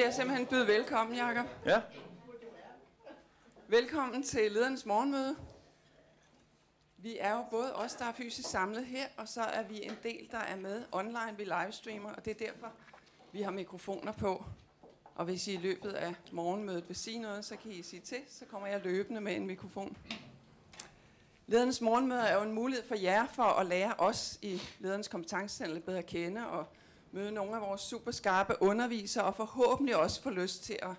Jeg er simpelthen byde velkommen, Jakob. Ja. Velkommen til ledernes morgenmøde. Vi er jo både os, der er fysisk samlet her, og så er vi en del, der er med online. Vi livestreamer, og det er derfor, vi har mikrofoner på. Og hvis I i løbet af morgenmødet vil sige noget, så kan I sige til, så kommer jeg løbende med en mikrofon. Ledernes morgenmøde er jo en mulighed for jer for at lære os i ledernes kompetencecenter bedre at kende og møde nogle af vores super skarpe undervisere og forhåbentlig også få lyst til at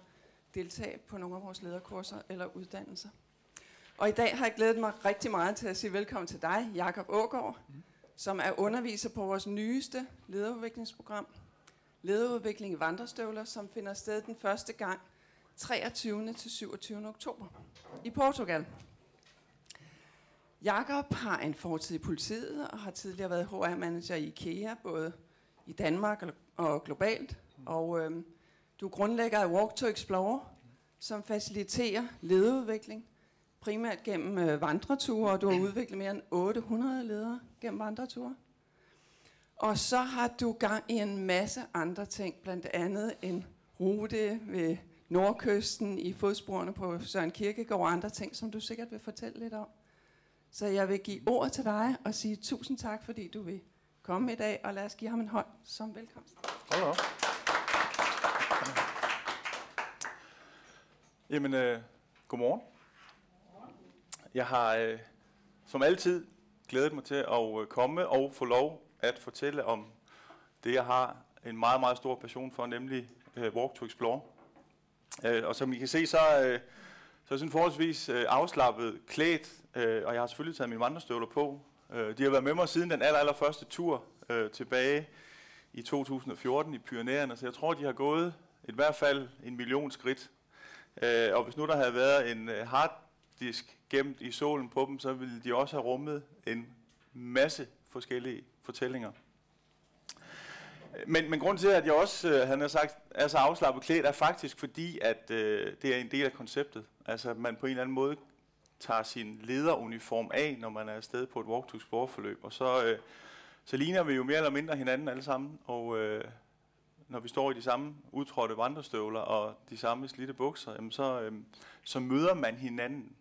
deltage på nogle af vores lederkurser eller uddannelser. Og i dag har jeg glædet mig rigtig meget til at sige velkommen til dig, Jakob Ågaard, som er underviser på vores nyeste lederudviklingsprogram, Lederudvikling i vandrestøvler, som finder sted den første gang 23. til 27. oktober i Portugal. Jakob har en fortid i politiet og har tidligere været HR-manager i IKEA, både i Danmark og globalt. Og øh, du er grundlægger af Walk to Explore, som faciliterer lederudvikling, primært gennem øh, vandreture, og du har udviklet mere end 800 ledere gennem vandreture. Og så har du gang i en masse andre ting, blandt andet en rute ved Nordkysten i fodsporene på Søren Kirkegaard og andre ting, som du sikkert vil fortælle lidt om. Så jeg vil give ord til dig og sige tusind tak, fordi du vil komme i dag, og lad os give ham en hånd som velkomst. Hold op. Jamen, øh, godmorgen. Jeg har øh, som altid glædet mig til at øh, komme og få lov at fortælle om det, jeg har en meget, meget stor passion for, nemlig øh, Walk to Explore. Øh, og som I kan se, så, øh, så er jeg sådan forholdsvis øh, afslappet klædt, øh, og jeg har selvfølgelig taget mine vandrestøvler på. Øh, de har været med mig siden den aller, aller første tur øh, tilbage i 2014 i Pyrenæerne, så jeg tror, de har gået i hvert fald en million skridt. Øh, og hvis nu der havde været en øh, harddisk gemt i solen på dem, så ville de også have rummet en masse forskellige fortællinger. Men, men grund til, at jeg også, øh, han har sagt, er så afslappet klædt, er faktisk fordi, at øh, det er en del af konceptet. Altså, at man på en eller anden måde tager sin lederuniform af, når man er afsted på et walk to. Og så, øh, så ligner vi jo mere eller mindre hinanden alle sammen. Og øh, når vi står i de samme udtrådte vandrestøvler og de samme slidte bukser, jamen så, øh, så møder man hinanden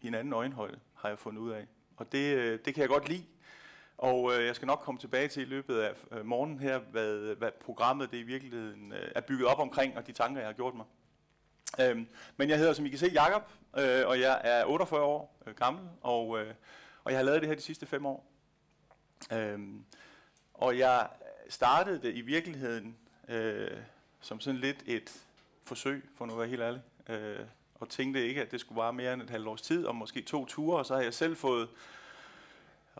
i en anden øjenhøjde, har jeg fundet ud af. Og det, øh, det kan jeg godt lide. Og øh, jeg skal nok komme tilbage til i løbet af øh, morgenen her, hvad, hvad programmet det i virkeligheden øh, er bygget op omkring, og de tanker, jeg har gjort mig. Øhm, men jeg hedder, som I kan se, Jakob, øh, og jeg er 48 år øh, gammel, og, øh, og jeg har lavet det her de sidste fem år. Øhm, og jeg startede det i virkeligheden øh, som sådan lidt et forsøg, for nu at være helt ærlig, øh, og tænkte ikke, at det skulle vare mere end et halvt års tid, og måske to ture, og så har jeg selv fået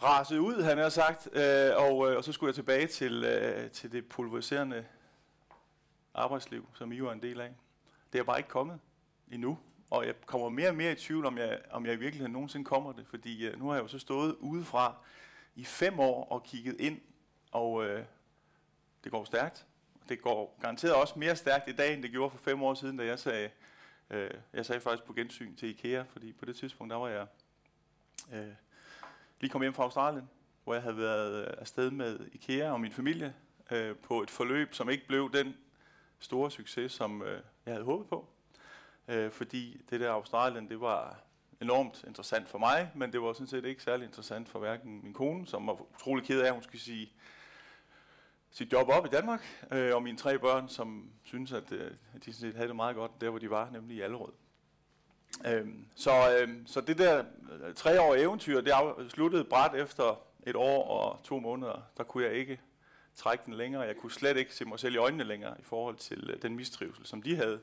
raset ud, han har sagt, øh, og, øh, og så skulle jeg tilbage til, øh, til det pulveriserende arbejdsliv, som I var en del af. Det er bare ikke kommet endnu, og jeg kommer mere og mere i tvivl, om jeg, om jeg i virkeligheden nogensinde kommer det, fordi øh, nu har jeg jo så stået udefra i fem år og kigget ind, og øh, det går stærkt. Det går garanteret også mere stærkt i dag, end det gjorde for fem år siden, da jeg sagde, øh, jeg sagde faktisk på gensyn til IKEA, fordi på det tidspunkt, der var jeg øh, lige kommet hjem fra Australien, hvor jeg havde været øh, afsted med IKEA og min familie øh, på et forløb, som ikke blev den store succes, som øh, jeg havde håbet på. Øh, fordi det der Australien, det var enormt interessant for mig, men det var sådan set ikke særlig interessant for hverken min kone, som var utrolig ked af, at hun skulle sige sit job op i Danmark, øh, og mine tre børn, som synes, at, øh, at de sådan set havde det meget godt der, hvor de var, nemlig i Allerød. Øhm, så, øhm, så det der øh, treårige eventyr, det sluttede bræt efter et år og to måneder. Der kunne jeg ikke trække den længere. Jeg kunne slet ikke se mig selv i øjnene længere i forhold til øh, den mistrivsel, som de havde,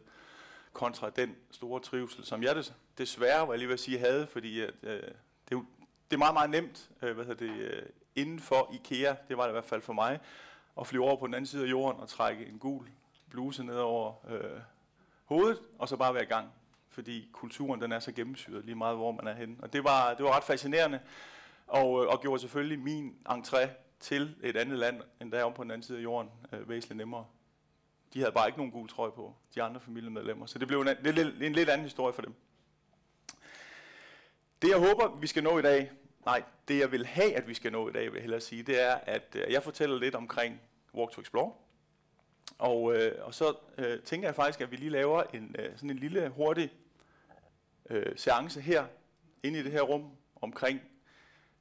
kontra den store trivsel, som jeg desværre, var jeg lige ved at sige, havde, fordi at, øh, det, det er meget, meget nemt, øh, hvad hedder det, øh, inden for IKEA, det var det i hvert fald for mig, at flyve over på den anden side af jorden og trække en gul bluse ned over øh, hovedet, og så bare være i gang. Fordi kulturen den er så gennemsyret lige meget, hvor man er henne. Og det var, det var ret fascinerende, og, øh, og gjorde selvfølgelig min entré til et andet land, end der om på den anden side af jorden, øh, væsentligt nemmere. De havde bare ikke nogen gul trøje på, de andre familiemedlemmer. Så det blev en, det en, en lidt anden historie for dem. Det jeg håber, vi skal nå i dag, nej, det jeg vil have, at vi skal nå i dag, vil jeg hellere sige, det er, at øh, jeg fortæller lidt omkring Walk to Explore. Og, øh, og så øh, tænker jeg faktisk, at vi lige laver en øh, sådan en lille hurtig øh, seance her, inde i det her rum, omkring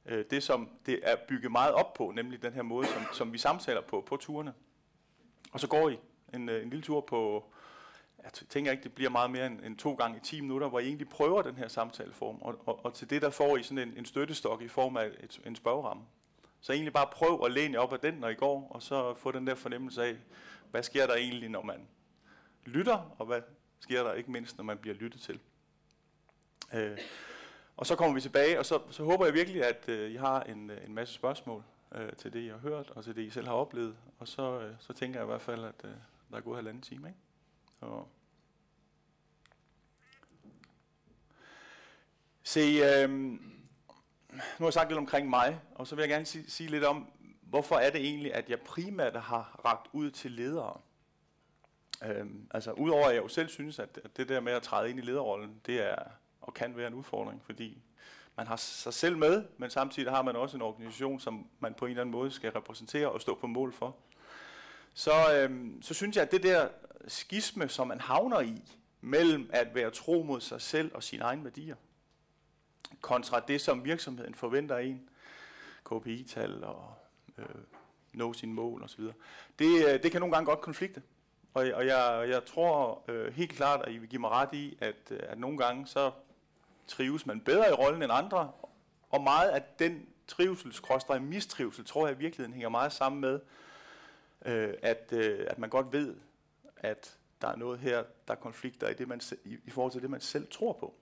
øh, det, som det er bygget meget op på, nemlig den her måde, som, som vi samtaler på på turene. Og så går I en, øh, en lille tur på, jeg tænker ikke, det bliver meget mere end, end to gange i 10 minutter, hvor I egentlig prøver den her samtaleform, og, og, og til det der får I sådan en, en støttestok i form af et, en spørgeramme. Så egentlig bare prøv at læne jer op af den, når I går, og så få den der fornemmelse af, hvad sker der egentlig, når man lytter, og hvad sker der ikke mindst, når man bliver lyttet til. Øh, og så kommer vi tilbage, og så, så håber jeg virkelig, at øh, I har en, øh, en masse spørgsmål øh, til det, I har hørt, og til det, I selv har oplevet. Og så, øh, så tænker jeg i hvert fald, at øh, der er gået halvanden time. Ikke? Og Se, øh, nu har jeg sagt lidt omkring mig, og så vil jeg gerne sige, sige lidt om, hvorfor er det egentlig, at jeg primært har ragt ud til ledere. Øh, altså udover at jeg jo selv synes, at det der med at træde ind i lederrollen, det er og kan være en udfordring, fordi man har sig selv med, men samtidig har man også en organisation, som man på en eller anden måde skal repræsentere og stå på mål for. Så, øhm, så synes jeg, at det der skisme, som man havner i, mellem at være tro mod sig selv og sine egne værdier, kontra det, som virksomheden forventer af en, KPI-tal og øh, nå sine mål osv., det, øh, det kan nogle gange godt konflikte. Og, og jeg, jeg tror øh, helt klart, at I vil give mig ret i, at, øh, at nogle gange så trives man bedre i rollen end andre, og meget af den trivselskroster mistrivsel, tror jeg i virkeligheden hænger meget sammen med, øh, at, øh, at man godt ved, at der er noget her, der er konflikter i, det, man, i, i forhold til det, man selv tror på.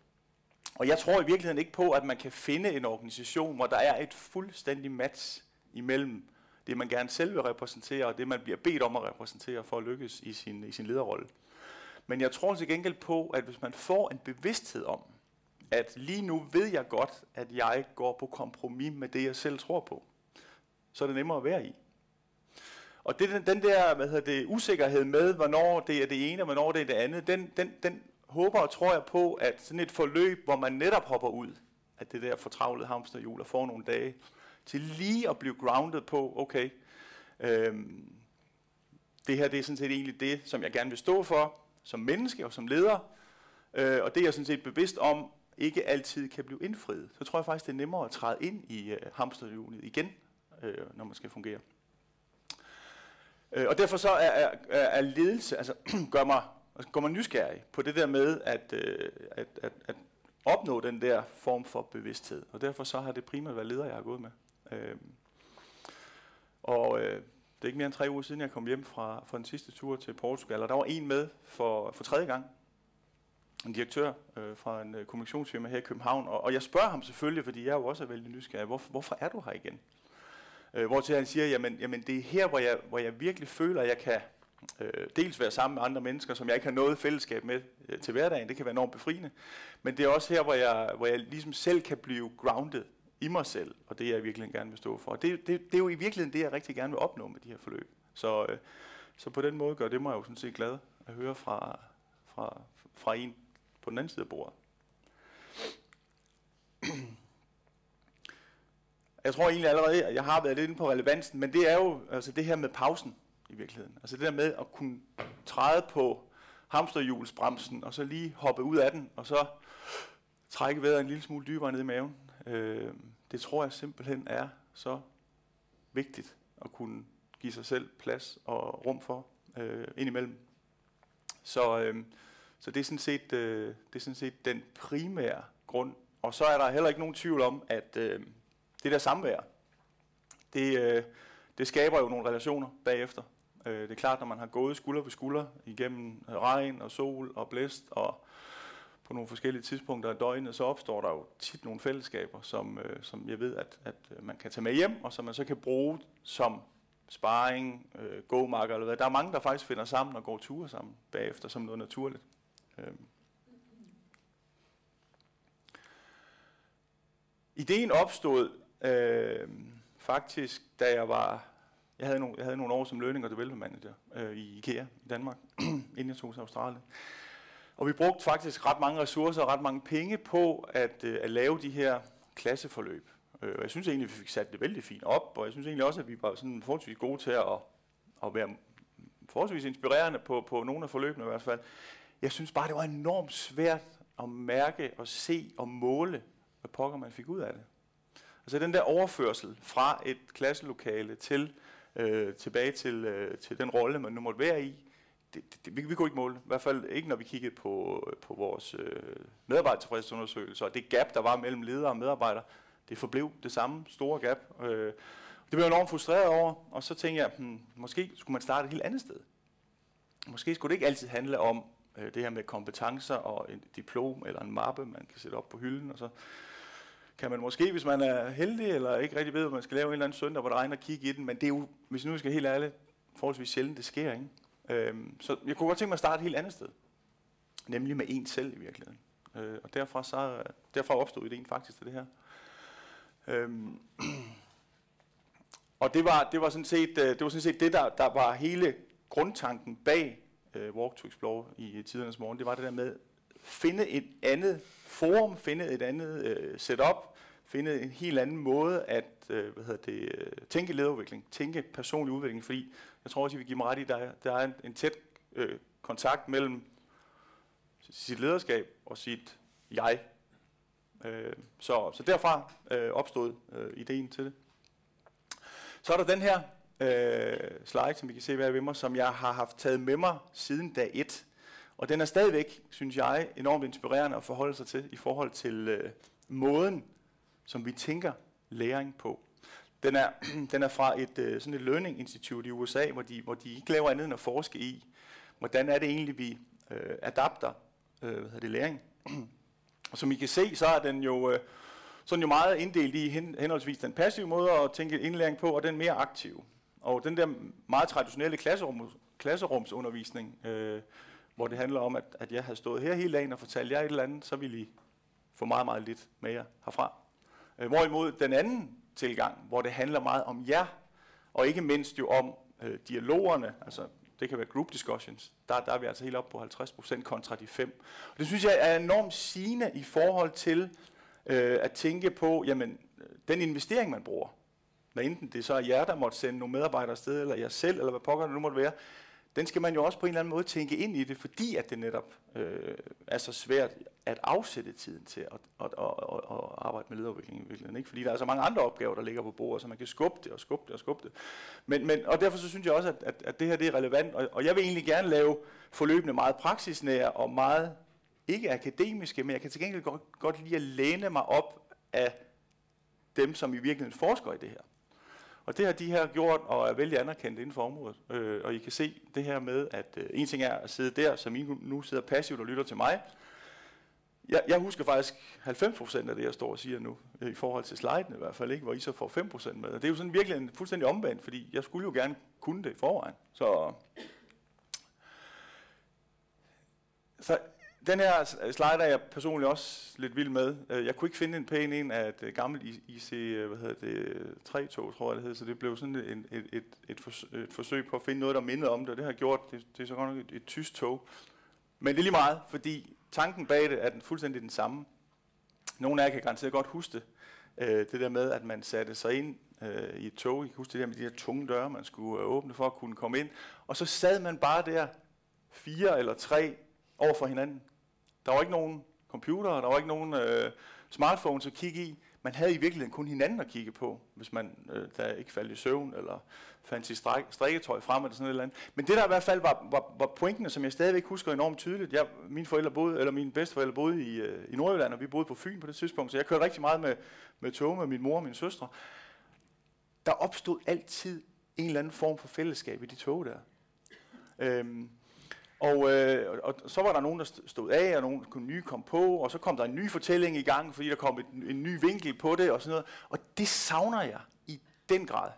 Og jeg tror i virkeligheden ikke på, at man kan finde en organisation, hvor der er et fuldstændig match imellem det, man gerne selv vil repræsentere, og det, man bliver bedt om at repræsentere for at lykkes i sin, i sin lederrolle. Men jeg tror til gengæld på, at hvis man får en bevidsthed om, at lige nu ved jeg godt, at jeg går på kompromis med det, jeg selv tror på, så er det nemmere at være i. Og det, den, den der hvad hedder det, usikkerhed med, hvornår det er det ene, og hvornår det er det andet, den, den, den håber og tror jeg på, at sådan et forløb, hvor man netop hopper ud af det der fortravlede hamsterhjul og får nogle dage, til lige at blive grounded på, okay, øhm, det her det er sådan set egentlig det, som jeg gerne vil stå for, som menneske og som leder, øh, og det er jeg sådan set bevidst om, ikke altid kan blive indfriet. Så tror jeg faktisk, det er nemmere at træde ind i øh, hamsterhjulet igen, øh, når man skal fungere. Øh, og derfor så er, er, er ledelse, altså gør mig altså, gør mig nysgerrig på det der med at, øh, at, at, at opnå den der form for bevidsthed. Og derfor så har det primært været leder, jeg har gået med. Øh, og øh, det er ikke mere end tre uger siden, jeg kom hjem fra, fra den sidste tur til Portugal, og der var en med for, for tredje gang. En direktør øh, fra en øh, kommunikationsfirma her i København. Og, og jeg spørger ham selvfølgelig, fordi jeg jo også er vældig nysgerrig, hvorfor, hvorfor er du her igen? Øh, hvor til han siger, jamen, jamen det er her, hvor jeg, hvor jeg virkelig føler, at jeg kan øh, dels være sammen med andre mennesker, som jeg ikke har noget fællesskab med øh, til hverdagen. Det kan være enormt befriende. Men det er også her, hvor jeg, hvor jeg ligesom selv kan blive grounded i mig selv, og det jeg virkelig gerne vil stå for. Og Det, det, det er jo i virkeligheden det, jeg rigtig gerne vil opnå med de her forløb. Så, øh, så på den måde gør det mig jo sådan set glad at høre fra, fra, fra en på den anden side af bordet. Jeg tror egentlig allerede, at jeg har været lidt inde på relevansen, men det er jo altså det her med pausen i virkeligheden. Altså det der med at kunne træde på hamsterhjulsbremsen, og så lige hoppe ud af den, og så trække vejret en lille smule dybere ned i maven. Øh, det tror jeg simpelthen er så vigtigt at kunne give sig selv plads og rum for øh, indimellem. Så, øh, så det, er sådan set, øh, det er sådan set den primære grund. Og så er der heller ikke nogen tvivl om, at øh, det der samvær, det, øh, det skaber jo nogle relationer bagefter. Øh, det er klart, når man har gået skulder ved skulder igennem regn og sol og blæst og på nogle forskellige tidspunkter af døgnet, så opstår der jo tit nogle fællesskaber, som, øh, som jeg ved, at, at øh, man kan tage med hjem, og som man så kan bruge som sparring, øh, gåmarker eller hvad. Der er mange, der faktisk finder sammen og går ture sammen bagefter, som noget naturligt. Øh. Ideen opstod øh, faktisk, da jeg var jeg havde, nogle, jeg havde nogle år som learning og development manager øh, i IKEA i Danmark, inden jeg tog til Australien. Og vi brugte faktisk ret mange ressourcer og ret mange penge på at, øh, at lave de her klasseforløb. Øh, og jeg synes egentlig, vi fik sat det vældig fint op, og jeg synes egentlig også, at vi var sådan forholdsvis gode til at, at være forholdsvis inspirerende på, på nogle af forløbene i hvert fald. Jeg synes bare, det var enormt svært at mærke og se og måle, hvad pokker man fik ud af det. Altså den der overførsel fra et klasselokale til øh, tilbage til, øh, til den rolle, man nu måtte være i, det, det, det, vi, vi kunne ikke måle. I hvert fald ikke, når vi kiggede på, øh, på vores øh, medarbejdertilfredshedsundersøgelser. Og det gap, der var mellem ledere og medarbejdere, det forblev det samme store gap. Øh, det blev jeg enormt frustreret over, og så tænkte jeg, hmm, måske skulle man starte et helt andet sted. Måske skulle det ikke altid handle om Øh, det her med kompetencer og en diplom eller en mappe, man kan sætte op på hylden, og så kan man måske, hvis man er heldig, eller ikke rigtig ved, hvad man skal lave en eller anden søndag, hvor der regner, kigge i den, men det er jo, hvis nu skal helt ærligt, forholdsvis sjældent, det sker, ikke? Øhm, så jeg kunne godt tænke mig at starte et helt andet sted, nemlig med en selv i virkeligheden. Øh, og derfra, så, derfra opstod ideen faktisk til det her. Øhm, og det var, det var sådan set øh, det, var sådan set det der, der var hele grundtanken bag øh, Walk to Explore i tidernes morgen. Det var det der med finde et andet forum, finde et andet øh, setup, finde en helt anden måde at øh, hvad hedder det, øh, tænke lederudvikling, tænke personlig udvikling, fordi jeg tror også, at vi giver mig ret i, at der der er en, en tæt øh, kontakt mellem sit lederskab og sit jeg. Øh, så, så derfra øh, opstod øh, ideen til det. Så er der den her øh, slide, som vi kan se hver ved mig, som jeg har haft taget med mig siden dag 1. Og den er stadigvæk, synes jeg, enormt inspirerende at forholde sig til i forhold til øh, måden, som vi tænker læring på. Den er, den er fra et øh, sådan et learning institute i USA, hvor de, hvor de ikke laver andet end at forske i, hvordan er det egentlig, vi øh, adapter øh, hvad hedder det, læring. og som I kan se, så er den jo, øh, sådan jo meget inddelt i hen, henholdsvis den passive måde at tænke indlæring på, og den mere aktive. Og den der meget traditionelle klasserum, klasserumsundervisning, øh, hvor det handler om, at, at jeg havde stået her hele dagen og fortalt jer et eller andet, så ville I få meget, meget lidt med jer herfra. Øh, hvorimod den anden tilgang, hvor det handler meget om jer, og ikke mindst jo om øh, dialogerne, altså det kan være group discussions, der, der er vi altså helt op på 50% kontra de 5. Og det synes jeg er enormt sigende i forhold til øh, at tænke på, jamen, øh, den investering, man bruger, hvad enten det så er jer, der måtte sende nogle medarbejdere afsted, eller jer selv, eller hvad pokker det nu måtte være, den skal man jo også på en eller anden måde tænke ind i det, fordi at det netop øh, er så svært at afsætte tiden til at, at, at, at, at arbejde med lederudvikling i virkeligheden. Ikke? Fordi der er så mange andre opgaver, der ligger på bordet, så man kan skubbe det og skubbe det og skubbe det. Men, men, og derfor så synes jeg også, at, at, at det her det er relevant, og, og jeg vil egentlig gerne lave forløbene meget praksisnære og meget ikke akademiske, men jeg kan til gengæld godt, godt lide at læne mig op af dem, som i virkeligheden forsker i det her. Og det har de her gjort og er vældig anerkendt inden for området. Øh, og I kan se det her med, at øh, en ting er at sidde der, som I nu sidder passivt og lytter til mig. Jeg, jeg husker faktisk 90% af det, jeg står og siger nu, øh, i forhold til sliden i hvert fald, ikke, hvor I så får 5% med. Og det er jo sådan virkelig en fuldstændig omvendt, fordi jeg skulle jo gerne kunne det i forvejen. Så, så den her slide er jeg personligt også lidt vild med. Øh, jeg kunne ikke finde en pæn en af et gammelt IC, øh, hvad hedder det, 3-tog, tror jeg det hed, så det blev sådan et, et, et, et, forsøg, et forsøg på at finde noget, der mindede om det, det har jeg gjort. Det, det er så godt nok et, et tysk tog. Men det er lige meget, fordi tanken bag det er den fuldstændig den samme. Nogle af jer kan garanteret godt huske det. Øh, det der med, at man satte sig ind øh, i et tog. I kan huske det der med de her tunge døre, man skulle åbne for at kunne komme ind. Og så sad man bare der, fire eller tre over for hinanden. Der var ikke nogen computer, der var ikke nogen øh, smartphones at kigge i. Man havde i virkeligheden kun hinanden at kigge på, hvis man øh, der ikke faldt i søvn, eller fandt sit strik, strikketøj frem, eller sådan noget. Men det der i hvert fald var, var, var pointen, som jeg stadigvæk husker enormt tydeligt. Jeg, mine forældre boede, eller mine bedsteforældre boede i, øh, i Nordjylland, og vi boede på Fyn på det tidspunkt, så jeg kørte rigtig meget med, med tog med min mor og min søstre. Der opstod altid en eller anden form for fællesskab i de tog der. Øhm, og, øh, og så var der nogen, der stod af, og nogen kunne nye kom på, og så kom der en ny fortælling i gang, fordi der kom et, en ny vinkel på det, og sådan noget. Og det savner jeg i den grad.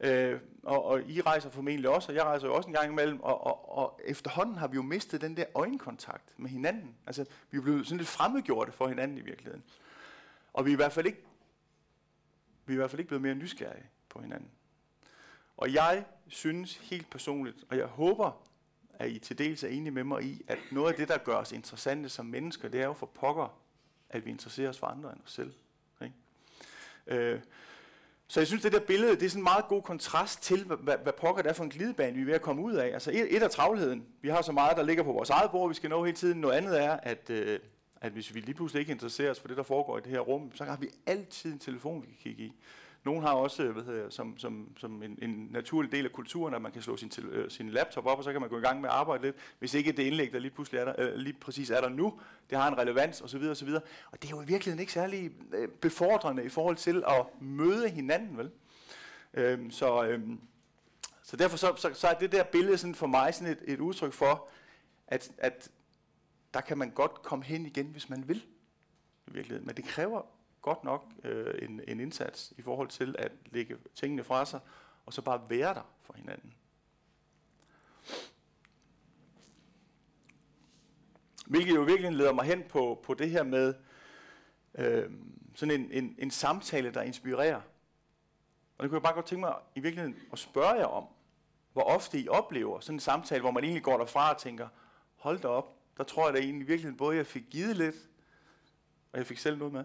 Øh, og, og I rejser formentlig også, og jeg rejser jo også en gang imellem, og, og, og efterhånden har vi jo mistet den der øjenkontakt med hinanden. Altså, vi er blevet sådan lidt fremmedgjorte for hinanden i virkeligheden. Og vi er i hvert fald ikke, vi er i hvert fald ikke blevet mere nysgerrige på hinanden. Og jeg synes helt personligt, og jeg håber, at I til dels er enige med mig i, at noget af det, der gør os interessante som mennesker, det er jo for pokker, at vi interesserer os for andre end os selv. Ikke? Øh, Så jeg synes, det der billede, det er sådan en meget god kontrast til, hvad, hvad, pokker det er for en glidebane, vi er ved at komme ud af. Altså et, et er travlheden. Vi har så meget, der ligger på vores eget bord, vi skal nå hele tiden. Noget andet er, at, øh, at hvis vi lige pludselig ikke interesserer os for det, der foregår i det her rum, så har vi altid en telefon, vi kan kigge i. Nogle har også, øh, hvad hedder, som, som, som en, en naturlig del af kulturen, at man kan slå sin, til, øh, sin laptop op, og så kan man gå i gang med at arbejde lidt, hvis ikke det indlæg, der lige pludselig er der, øh, lige præcis er der nu, det har en relevans osv. osv. Og det er jo i virkeligheden ikke særlig øh, befordrende i forhold til at møde hinanden, vel? Øhm, så, øhm, så derfor så, så, så er det der billede sådan for mig sådan et, et udtryk for, at, at der kan man godt komme hen igen, hvis man vil i virkeligheden. Men det kræver godt nok øh, en, en indsats i forhold til at lægge tingene fra sig, og så bare være der for hinanden. Hvilket jo virkelig leder mig hen på, på det her med øh, sådan en, en, en samtale, der inspirerer. Og det kunne jeg bare godt tænke mig i virkeligheden at spørge jer om, hvor ofte I oplever sådan en samtale, hvor man egentlig går derfra og tænker, hold da op, der tror jeg da egentlig i virkeligheden både, jeg fik givet lidt, og jeg fik selv noget med.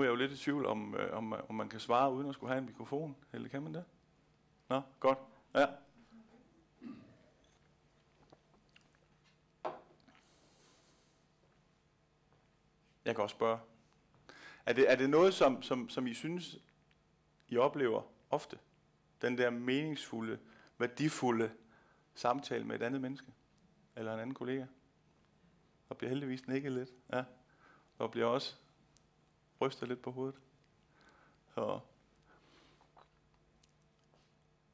Nu er jeg jo lidt i tvivl om, øh, om, øh, om man kan svare uden at skulle have en mikrofon. Eller kan man det? Nå, godt. Ja. Jeg kan også spørge. Er det, er det noget, som, som, som I synes, I oplever ofte? Den der meningsfulde, værdifulde samtale med et andet menneske? Eller en anden kollega? Og bliver heldigvis ikke lidt. Ja. Og bliver også rystet lidt på hovedet. Så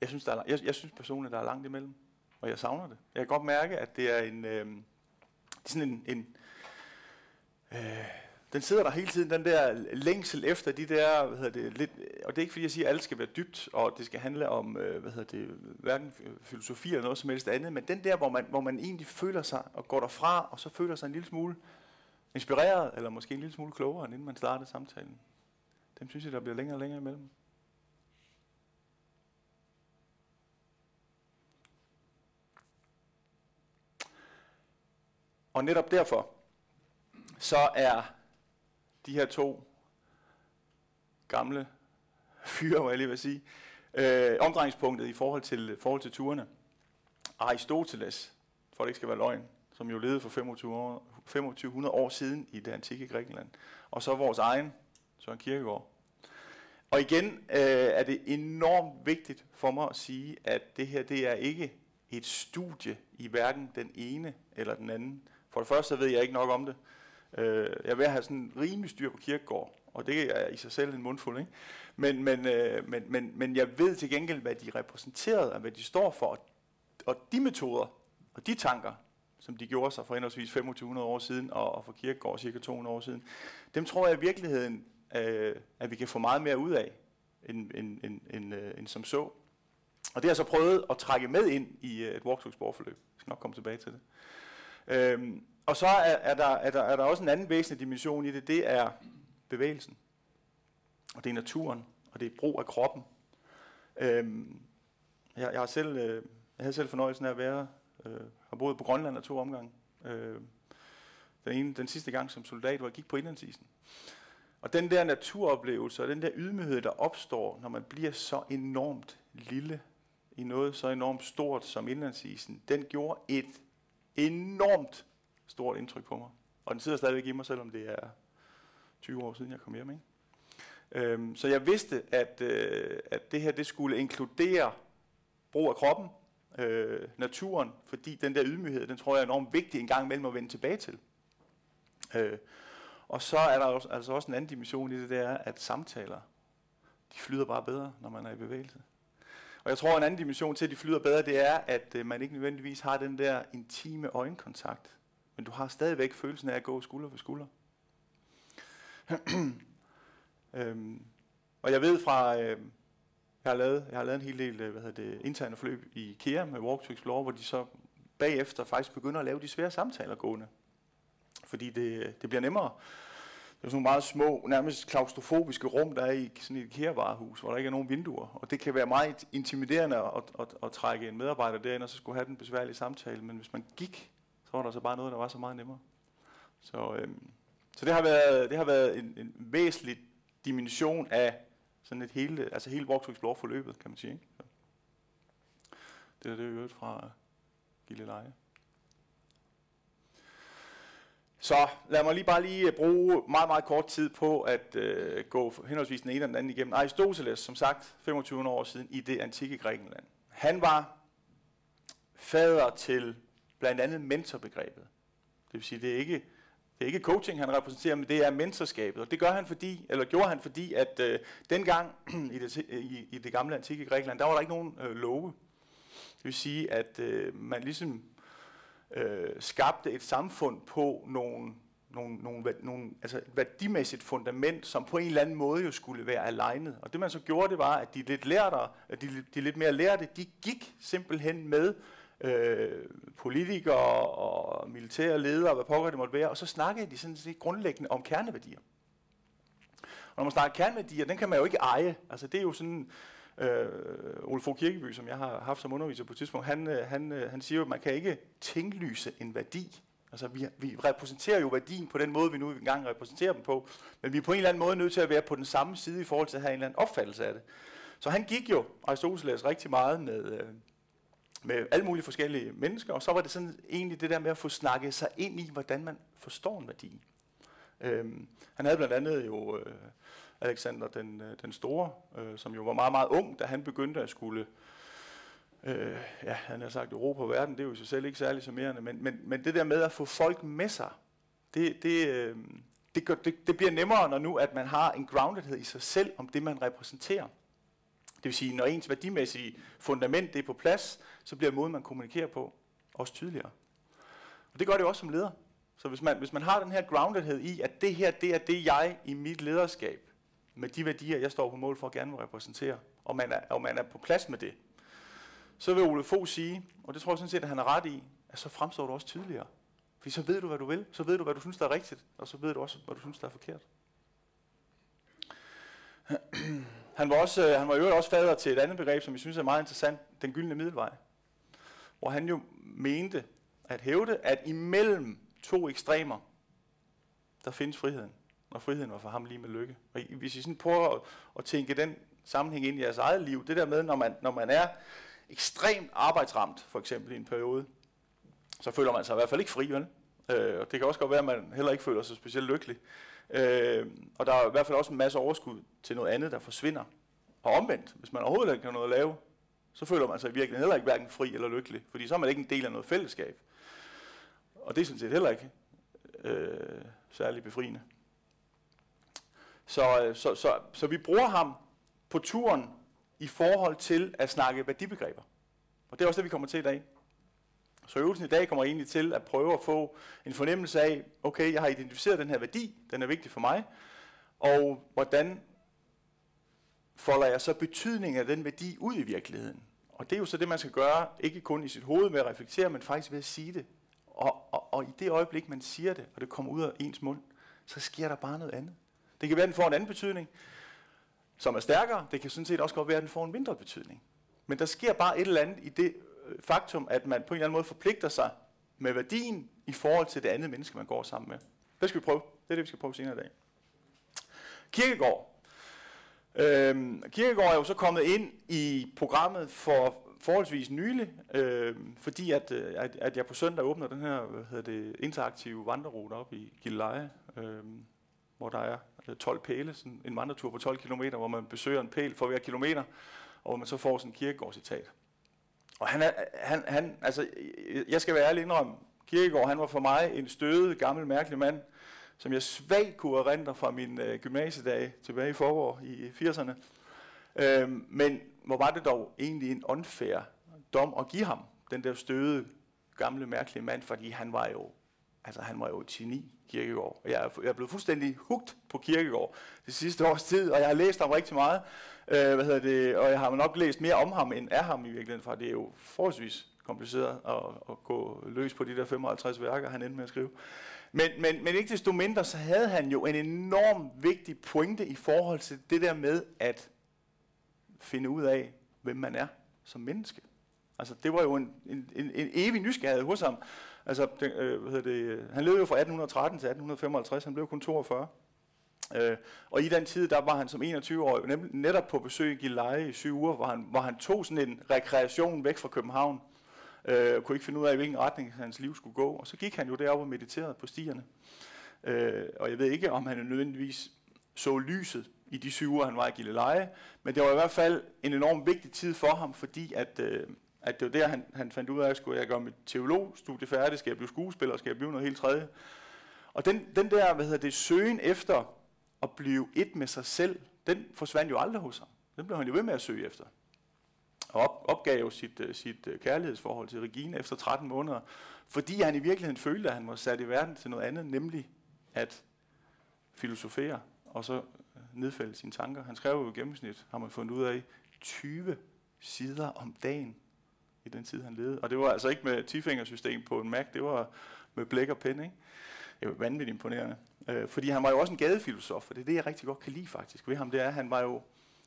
jeg synes, der er, jeg, jeg synes personligt, der er langt imellem. Og jeg savner det. Jeg kan godt mærke, at det er en, øh, det er sådan en, en øh, den sidder der hele tiden, den der længsel efter de der, hvad hedder det, lidt, og det er ikke fordi, jeg siger, at alt skal være dybt, og det skal handle om, øh, hvad hedder det, hverken filosofi eller noget som helst andet, men den der, hvor man, hvor man egentlig føler sig, og går derfra, og så føler sig en lille smule inspireret, eller måske en lille smule klogere, end inden man startede samtalen. Dem synes jeg, der bliver længere og længere imellem. Og netop derfor, så er de her to gamle fyre, hvad jeg lige vil sige, øh, omdrejningspunktet i forhold til, forhold til turene. Aristoteles, for det ikke skal være løgn, som jo levede for 25 år, 2500 år siden i det antikke Grækenland. Og så vores egen Søren Kierkegaard. Og igen øh, er det enormt vigtigt for mig at sige, at det her det er ikke et studie i hverken den ene eller den anden. For det første så ved jeg ikke nok om det. Øh, jeg vil have sådan rimelig styr på Kierkegaard, og det er i sig selv en mundfuld. Ikke? Men, men, øh, men, men, men jeg ved til gengæld, hvad de repræsenterede, og hvad de står for. Og de metoder og de tanker, som de gjorde sig for henholdsvis 2500 år siden, og, og for Kierkegaard cirka 200 år siden, dem tror jeg i virkeligheden, øh, at vi kan få meget mere ud af, end, end, end, end, øh, end som så. Og det har jeg så prøvet at trække med ind i øh, et walkthrough-sporforløb. Jeg skal nok komme tilbage til det. Øhm, og så er, er, der, er, der, er der også en anden væsentlig dimension i det, det er bevægelsen. Og det er naturen, og det er brug af kroppen. Øhm, jeg, jeg, har selv, øh, jeg havde selv fornøjelsen af at være, øh, har boet på Grønland af to omgange. Øh, den, ene, den sidste gang som soldat, hvor jeg gik på indlandsisen. Og den der naturoplevelse, og den der ydmyghed, der opstår, når man bliver så enormt lille i noget så enormt stort som indlandsisen, den gjorde et enormt stort indtryk på mig. Og den sidder stadigvæk i mig, selvom det er 20 år siden, jeg kom hjem. Ikke? Øhm, så jeg vidste, at, øh, at det her det skulle inkludere brug af kroppen, øh, naturen, fordi den der ydmyghed, den tror jeg er enormt vigtig en gang imellem at vende tilbage til. Øh, og så er der også, altså også en anden dimension i det, det er, at samtaler, de flyder bare bedre, når man er i bevægelse. Og jeg tror, en anden dimension til, at de flyder bedre, det er, at øh, man ikke nødvendigvis har den der intime øjenkontakt. Men du har stadigvæk følelsen af at gå skulder ved skulder. øhm, og jeg ved fra, øh, jeg, har lavet, jeg har lavet en hel del øh, hvad hedder det, interne forløb i IKEA med Walk to Explore, hvor de så bagefter faktisk begynder at lave de svære samtaler gående. Fordi det, det bliver nemmere. Det er sådan nogle meget små, nærmest klaustrofobiske rum, der er i sådan et IKEA-varehus, hvor der ikke er nogen vinduer. Og det kan være meget intimiderende at, at, at, at trække en medarbejder derind, og så skulle have den besværlige samtale. Men hvis man gik så var der så bare noget, der var så meget nemmere. Så, øhm, så det har været, det har været en, en væsentlig dimension af sådan et hele, altså hele Walk to Explore forløbet, kan man sige. Ikke? Så. Det er det øvrigt fra Gilleleje. Så lad mig lige bare lige øh, bruge meget, meget kort tid på at øh, gå henholdsvis den ene og den anden igennem. Aristoteles, som sagt, 25 år siden i det antikke Grækenland. Han var fader til blandt andet mentorbegrebet. Det vil sige, det er ikke, det er ikke coaching, han repræsenterer, men det er mentorskabet. Og det gør han fordi, eller gjorde han fordi, at øh, dengang i det, i, i det gamle antikke Grækenland, der var der ikke nogen øh, love. Det vil sige, at øh, man ligesom øh, skabte et samfund på nogle, nogle, nogle, nogle, altså et værdimæssigt fundament, som på en eller anden måde jo skulle være alignet. Og det man så gjorde, det var, at de lidt, lærte, at de, de lidt mere lærte, de gik simpelthen med øh, politikere og militære ledere, hvad pokker det måtte være, og så snakkede de sådan set grundlæggende om kerneværdier. Og når man snakker kerneværdier, den kan man jo ikke eje. Altså det er jo sådan, øh, Ole Fogh Kirkeby, som jeg har haft som underviser på et tidspunkt, han, øh, han, øh, han siger jo, at man kan ikke tinglyse en værdi. Altså vi, vi repræsenterer jo værdien på den måde, vi nu engang repræsenterer dem på, men vi er på en eller anden måde nødt til at være på den samme side i forhold til at have en eller anden opfattelse af det. Så han gik jo, Aristoteles, rigtig meget med, øh, med alle mulige forskellige mennesker, og så var det sådan egentlig det der med at få snakket sig ind i, hvordan man forstår en værdi. Øhm, han havde blandt andet jo øh, Alexander den, øh, den Store, øh, som jo var meget, meget ung, da han begyndte at skulle, øh, ja, han har sagt Europa og verden, det er jo i sig selv ikke særlig charmerende, men, men, men det der med at få folk med sig, det, det, øh, det, gør, det, det bliver nemmere, når nu at man har en groundedhed i sig selv om det, man repræsenterer. Det vil sige, når ens værdimæssige fundament det er på plads, så bliver måden, man kommunikerer på, også tydeligere. Og det gør det også som leder. Så hvis man, hvis man har den her groundedhed i, at det her, det er det, jeg i mit lederskab, med de værdier, jeg står på mål for at gerne vil repræsentere, og man er, og man er på plads med det, så vil Ole Fogh sige, og det tror jeg sådan set, at han er ret i, at så fremstår du også tydeligere. Fordi så ved du, hvad du vil, så ved du, hvad du synes, der er rigtigt, og så ved du også, hvad du synes, der er forkert. Han var, også, øh, han var i øvrigt også fader til et andet begreb, som vi synes er meget interessant, den gyldne middelvej. Hvor han jo mente at hævde, at imellem to ekstremer, der findes friheden. Og friheden var for ham lige med lykke. Og hvis I sådan prøver at, at tænke den sammenhæng ind i jeres eget liv, det der med, når man, når man er ekstremt arbejdsramt, for eksempel i en periode, så føler man sig i hvert fald ikke fri, vel? Øh, og det kan også godt være, at man heller ikke føler sig specielt lykkelig. Øh, og der er i hvert fald også en masse overskud til noget andet, der forsvinder. Og omvendt, hvis man overhovedet ikke har noget at lave, så føler man sig virkelig heller ikke hverken fri eller lykkelig, fordi så er man ikke en del af noget fællesskab. Og det er sådan set heller ikke øh, særlig befriende. Så, øh, så, så, så vi bruger ham på turen i forhold til at snakke værdibegreber. Og det er også det, vi kommer til i dag. Så øvelsen i dag kommer egentlig til at prøve at få en fornemmelse af, okay, jeg har identificeret den her værdi, den er vigtig for mig, og hvordan folder jeg så betydningen af den værdi ud i virkeligheden. Og det er jo så det, man skal gøre, ikke kun i sit hoved med at reflektere, men faktisk ved at sige det. Og, og, og i det øjeblik, man siger det, og det kommer ud af ens mund, så sker der bare noget andet. Det kan være, at den får en anden betydning, som er stærkere. Det kan sådan set også godt være, at den får en mindre betydning. Men der sker bare et eller andet i det faktum, at man på en eller anden måde forpligter sig med værdien i forhold til det andet menneske, man går sammen med. Det skal vi prøve. Det er det, vi skal prøve senere i dag. Kirkegård. Øhm, Kirkegård er jo så kommet ind i programmet for forholdsvis nylig, øh, fordi at, øh, at, at jeg på søndag åbner den her hvad hedder det, interaktive vandrerute op i Gilleleje, øh, hvor der er øh, 12 pæle, sådan en vandretur på 12 km, hvor man besøger en pæl for hver kilometer, og hvor man så får sådan en kirkegårdscitat. Og han er, han, han, altså, jeg skal være ærlig indrømme, Kirkegaard, han var for mig en stødet, gammel, mærkelig mand, som jeg svagt kunne erindre fra min øh, gymnasiedag tilbage i forår i 80'erne. Øhm, men hvor var det dog egentlig en unfair dom at give ham, den der støde, gamle, mærkelige mand, fordi han var jo, altså han var jo et geni, Kirkegaard. Og jeg er, jeg er blevet fuldstændig hugt på Kirkegaard det sidste års tid, og jeg har læst ham rigtig meget, øh, hvad hedder det, og jeg har nok læst mere om ham end af ham i virkeligheden, for det er jo forholdsvis kompliceret at, at gå løs på de der 55 værker, han endte med at skrive. Men, men, men ikke desto mindre, så havde han jo en enorm vigtig pointe i forhold til det der med at finde ud af, hvem man er som menneske. Altså, det var jo en, en, en, en evig nysgerrighed hos ham. Altså, det, øh, hvad hedder det, han levede jo fra 1813 til 1855, han blev kun 42. Øh, og i den tid, der var han som 21-årig netop på besøg i Gilleleje i syv uger, hvor han, hvor han tog sådan en rekreation væk fra København, øh, kunne ikke finde ud af, i hvilken retning hans liv skulle gå. Og så gik han jo deroppe og mediterede på stierne. Øh, og jeg ved ikke, om han nødvendigvis så lyset i de syv uger, han var i Gilleleje, men det var i hvert fald en enorm vigtig tid for ham, fordi at, øh, at det var der, han, han fandt ud af, at skulle jeg gøre mit teologstudie færdigt, skal jeg blive skuespiller, skal jeg blive noget helt tredje. Og den, den der, hvad hedder det, søgen efter at blive et med sig selv, den forsvandt jo aldrig hos ham. Den blev han jo ved med at søge efter. Og op, opgav jo sit, øh, sit øh, kærlighedsforhold til Regina efter 13 måneder, fordi han i virkeligheden følte, at han var sat i verden til noget andet, nemlig at filosofere og så øh, nedfælde sine tanker. Han skrev jo i gennemsnit, har man fundet ud af, 20 sider om dagen i den tid, han levede. Og det var altså ikke med 10 på en Mac, det var med blæk og pen. Ikke? Det var vanvittigt imponerende. Øh, fordi han var jo også en gadefilosof, og det er det, jeg rigtig godt kan lide faktisk ved ham. Det er, han var jo,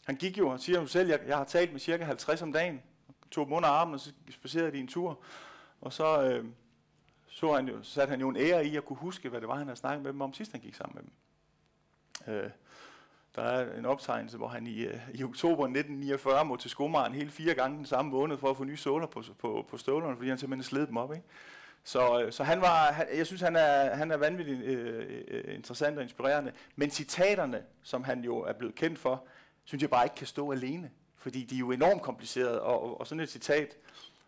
han gik jo, og siger jo selv, jeg, jeg har talt med cirka 50 om dagen, tog dem under armen, og så spacerede de en tur, og så, øh, så, han jo, så satte han jo en ære i at kunne huske, hvad det var, han havde snakket med dem om sidst, han gik sammen med dem. Øh, der er en optegnelse, hvor han i, øh, i oktober 1949 må til skomaren hele fire gange den samme måned for at få nye såler på, på, på støvlerne, fordi han simpelthen sled dem op. Ikke? Så, øh, så han var, han, jeg synes, han er, han er vanvittigt øh, øh, interessant og inspirerende. Men citaterne, som han jo er blevet kendt for, synes jeg bare ikke kan stå alene. Fordi de er jo enormt komplicerede, og, og, og sådan et citat,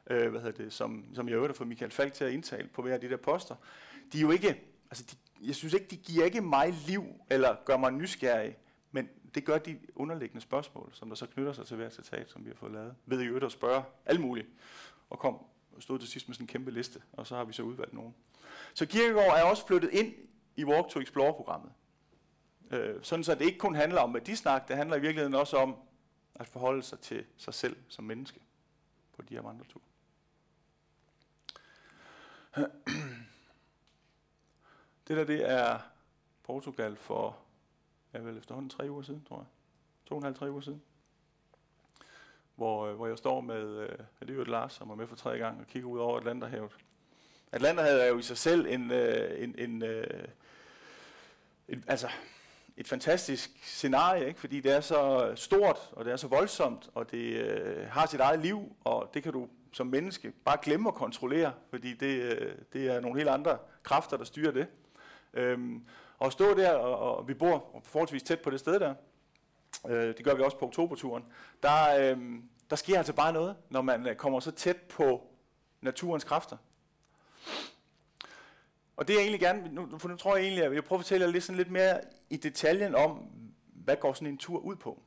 øh, hvad hedder det, som, som jeg øvrigt har fået Michael Falk til at indtale på hver af de der poster, de er jo ikke, altså de, jeg synes ikke, de giver ikke mig liv, eller gør mig nysgerrig, men det gør de underliggende spørgsmål, som der så knytter sig til hver citat, som vi har fået lavet. Ved I øvrigt at spørge alt muligt, og kom stod til sidst med sådan en kæmpe liste, og så har vi så udvalgt nogen. Så Kirkegaard er også flyttet ind i Walk to Explore-programmet. Øh, sådan så det ikke kun handler om værdisnak, det handler i virkeligheden også om at forholde sig til sig selv som menneske på de her vandreture. Det der, det er Portugal for, ja vel efterhånden tre uger siden, tror jeg. To og en halv, tre uger siden hvor, øh, hvor jeg står med, øh, det er jo Lars, som er med for tredje gang, og kigger ud over Atlanterhavet. Atlanterhavet er jo i sig selv en, øh, en, en, øh, en altså, et fantastisk scenarie, ikke? fordi det er så stort, og det er så voldsomt, og det øh, har sit eget liv, og det kan du som menneske bare glemme at kontrollere, fordi det, øh, det er nogle helt andre kræfter, der styrer det. Øhm, og at stå der, og, og vi bor forholdsvis tæt på det sted der, øh, det gør vi også på oktoberturen, der, øh, der sker altså bare noget, når man øh, kommer så tæt på naturens kræfter. Og det er egentlig gerne, nu, for nu tror jeg egentlig, at jeg prøver at fortælle jer lidt, sådan lidt mere i detaljen om, hvad går sådan en tur ud på.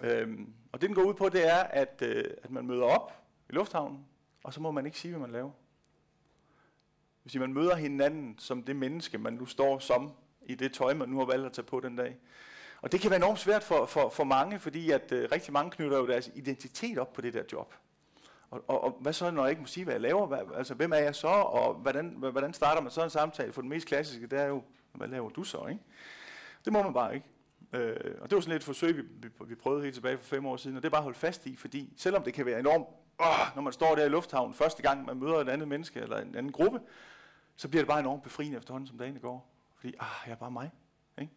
Øhm, og det den går ud på, det er, at, øh, at man møder op i lufthavnen, og så må man ikke sige, hvad man laver. Hvis man møder hinanden som det menneske, man nu står som, i det tøj, man nu har valgt at tage på den dag. Og det kan være enormt svært for, for, for mange, fordi at øh, rigtig mange knytter jo deres identitet op på det der job. Og, og, og hvad så, når jeg ikke må sige, hvad jeg laver? Hvad, altså, hvem er jeg så? Og hvordan, hvordan starter man så en samtale? For den mest klassiske, det er jo, hvad laver du så? Ikke? Det må man bare ikke. Øh, og det var sådan lidt et forsøg, vi, vi, vi prøvede helt tilbage for fem år siden, og det er bare at holde fast i, fordi selvom det kan være enormt, åh, når man står der i lufthavnen første gang, man møder et andet menneske eller en anden gruppe, så bliver det bare enormt befriende efterhånden, som dagen går. Fordi, ah, jeg er bare mig. Ikke?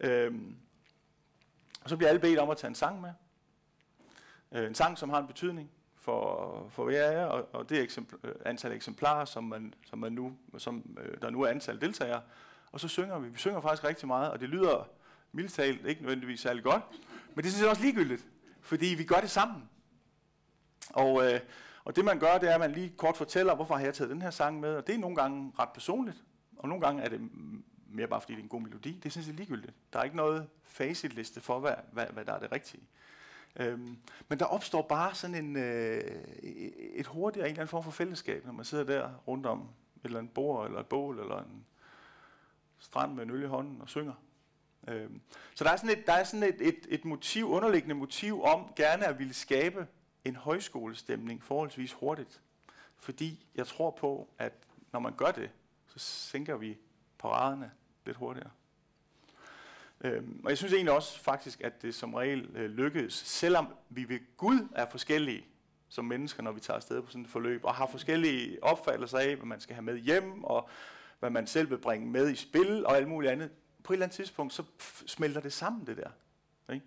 Øh, og så bliver alle bedt om at tage en sang med. Øh, en sang, som har en betydning for, for hver af jer, og, og det eksempl, øh, antal eksemplarer, som, man, som, man nu, som øh, der nu er antal deltagere. Og så synger vi. Vi synger faktisk rigtig meget, og det lyder mildt talt ikke nødvendigvis særlig godt, men det synes jeg også ligegyldigt, fordi vi gør det sammen. Og, øh, og det man gør, det er, at man lige kort fortæller, hvorfor har jeg taget den her sang med, og det er nogle gange ret personligt, og nogle gange er det mm, mere bare fordi det er en god melodi. Det synes jeg er ligegyldigt. Der er ikke noget facitliste for, hvad, hvad, hvad der er det rigtige. Øhm, men der opstår bare sådan en, øh, et hurtigt en eller anden form for fællesskab, når man sidder der rundt om et eller andet bord, eller et bål, eller en strand med en øl i hånden og synger. Øhm, så der er sådan, et, der er sådan et, et, et motiv, underliggende motiv om gerne at ville skabe en højskolestemning forholdsvis hurtigt. Fordi jeg tror på, at når man gør det, så sænker vi paraderne lidt hurtigere. Øhm, og jeg synes egentlig også faktisk, at det som regel øh, lykkedes, selvom vi ved Gud er forskellige, som mennesker, når vi tager afsted på sådan et forløb, og har forskellige opfattelser af, hvad man skal have med hjem, og hvad man selv vil bringe med i spil, og alt muligt andet. På et eller andet tidspunkt, så smelter det sammen, det der. Ikke?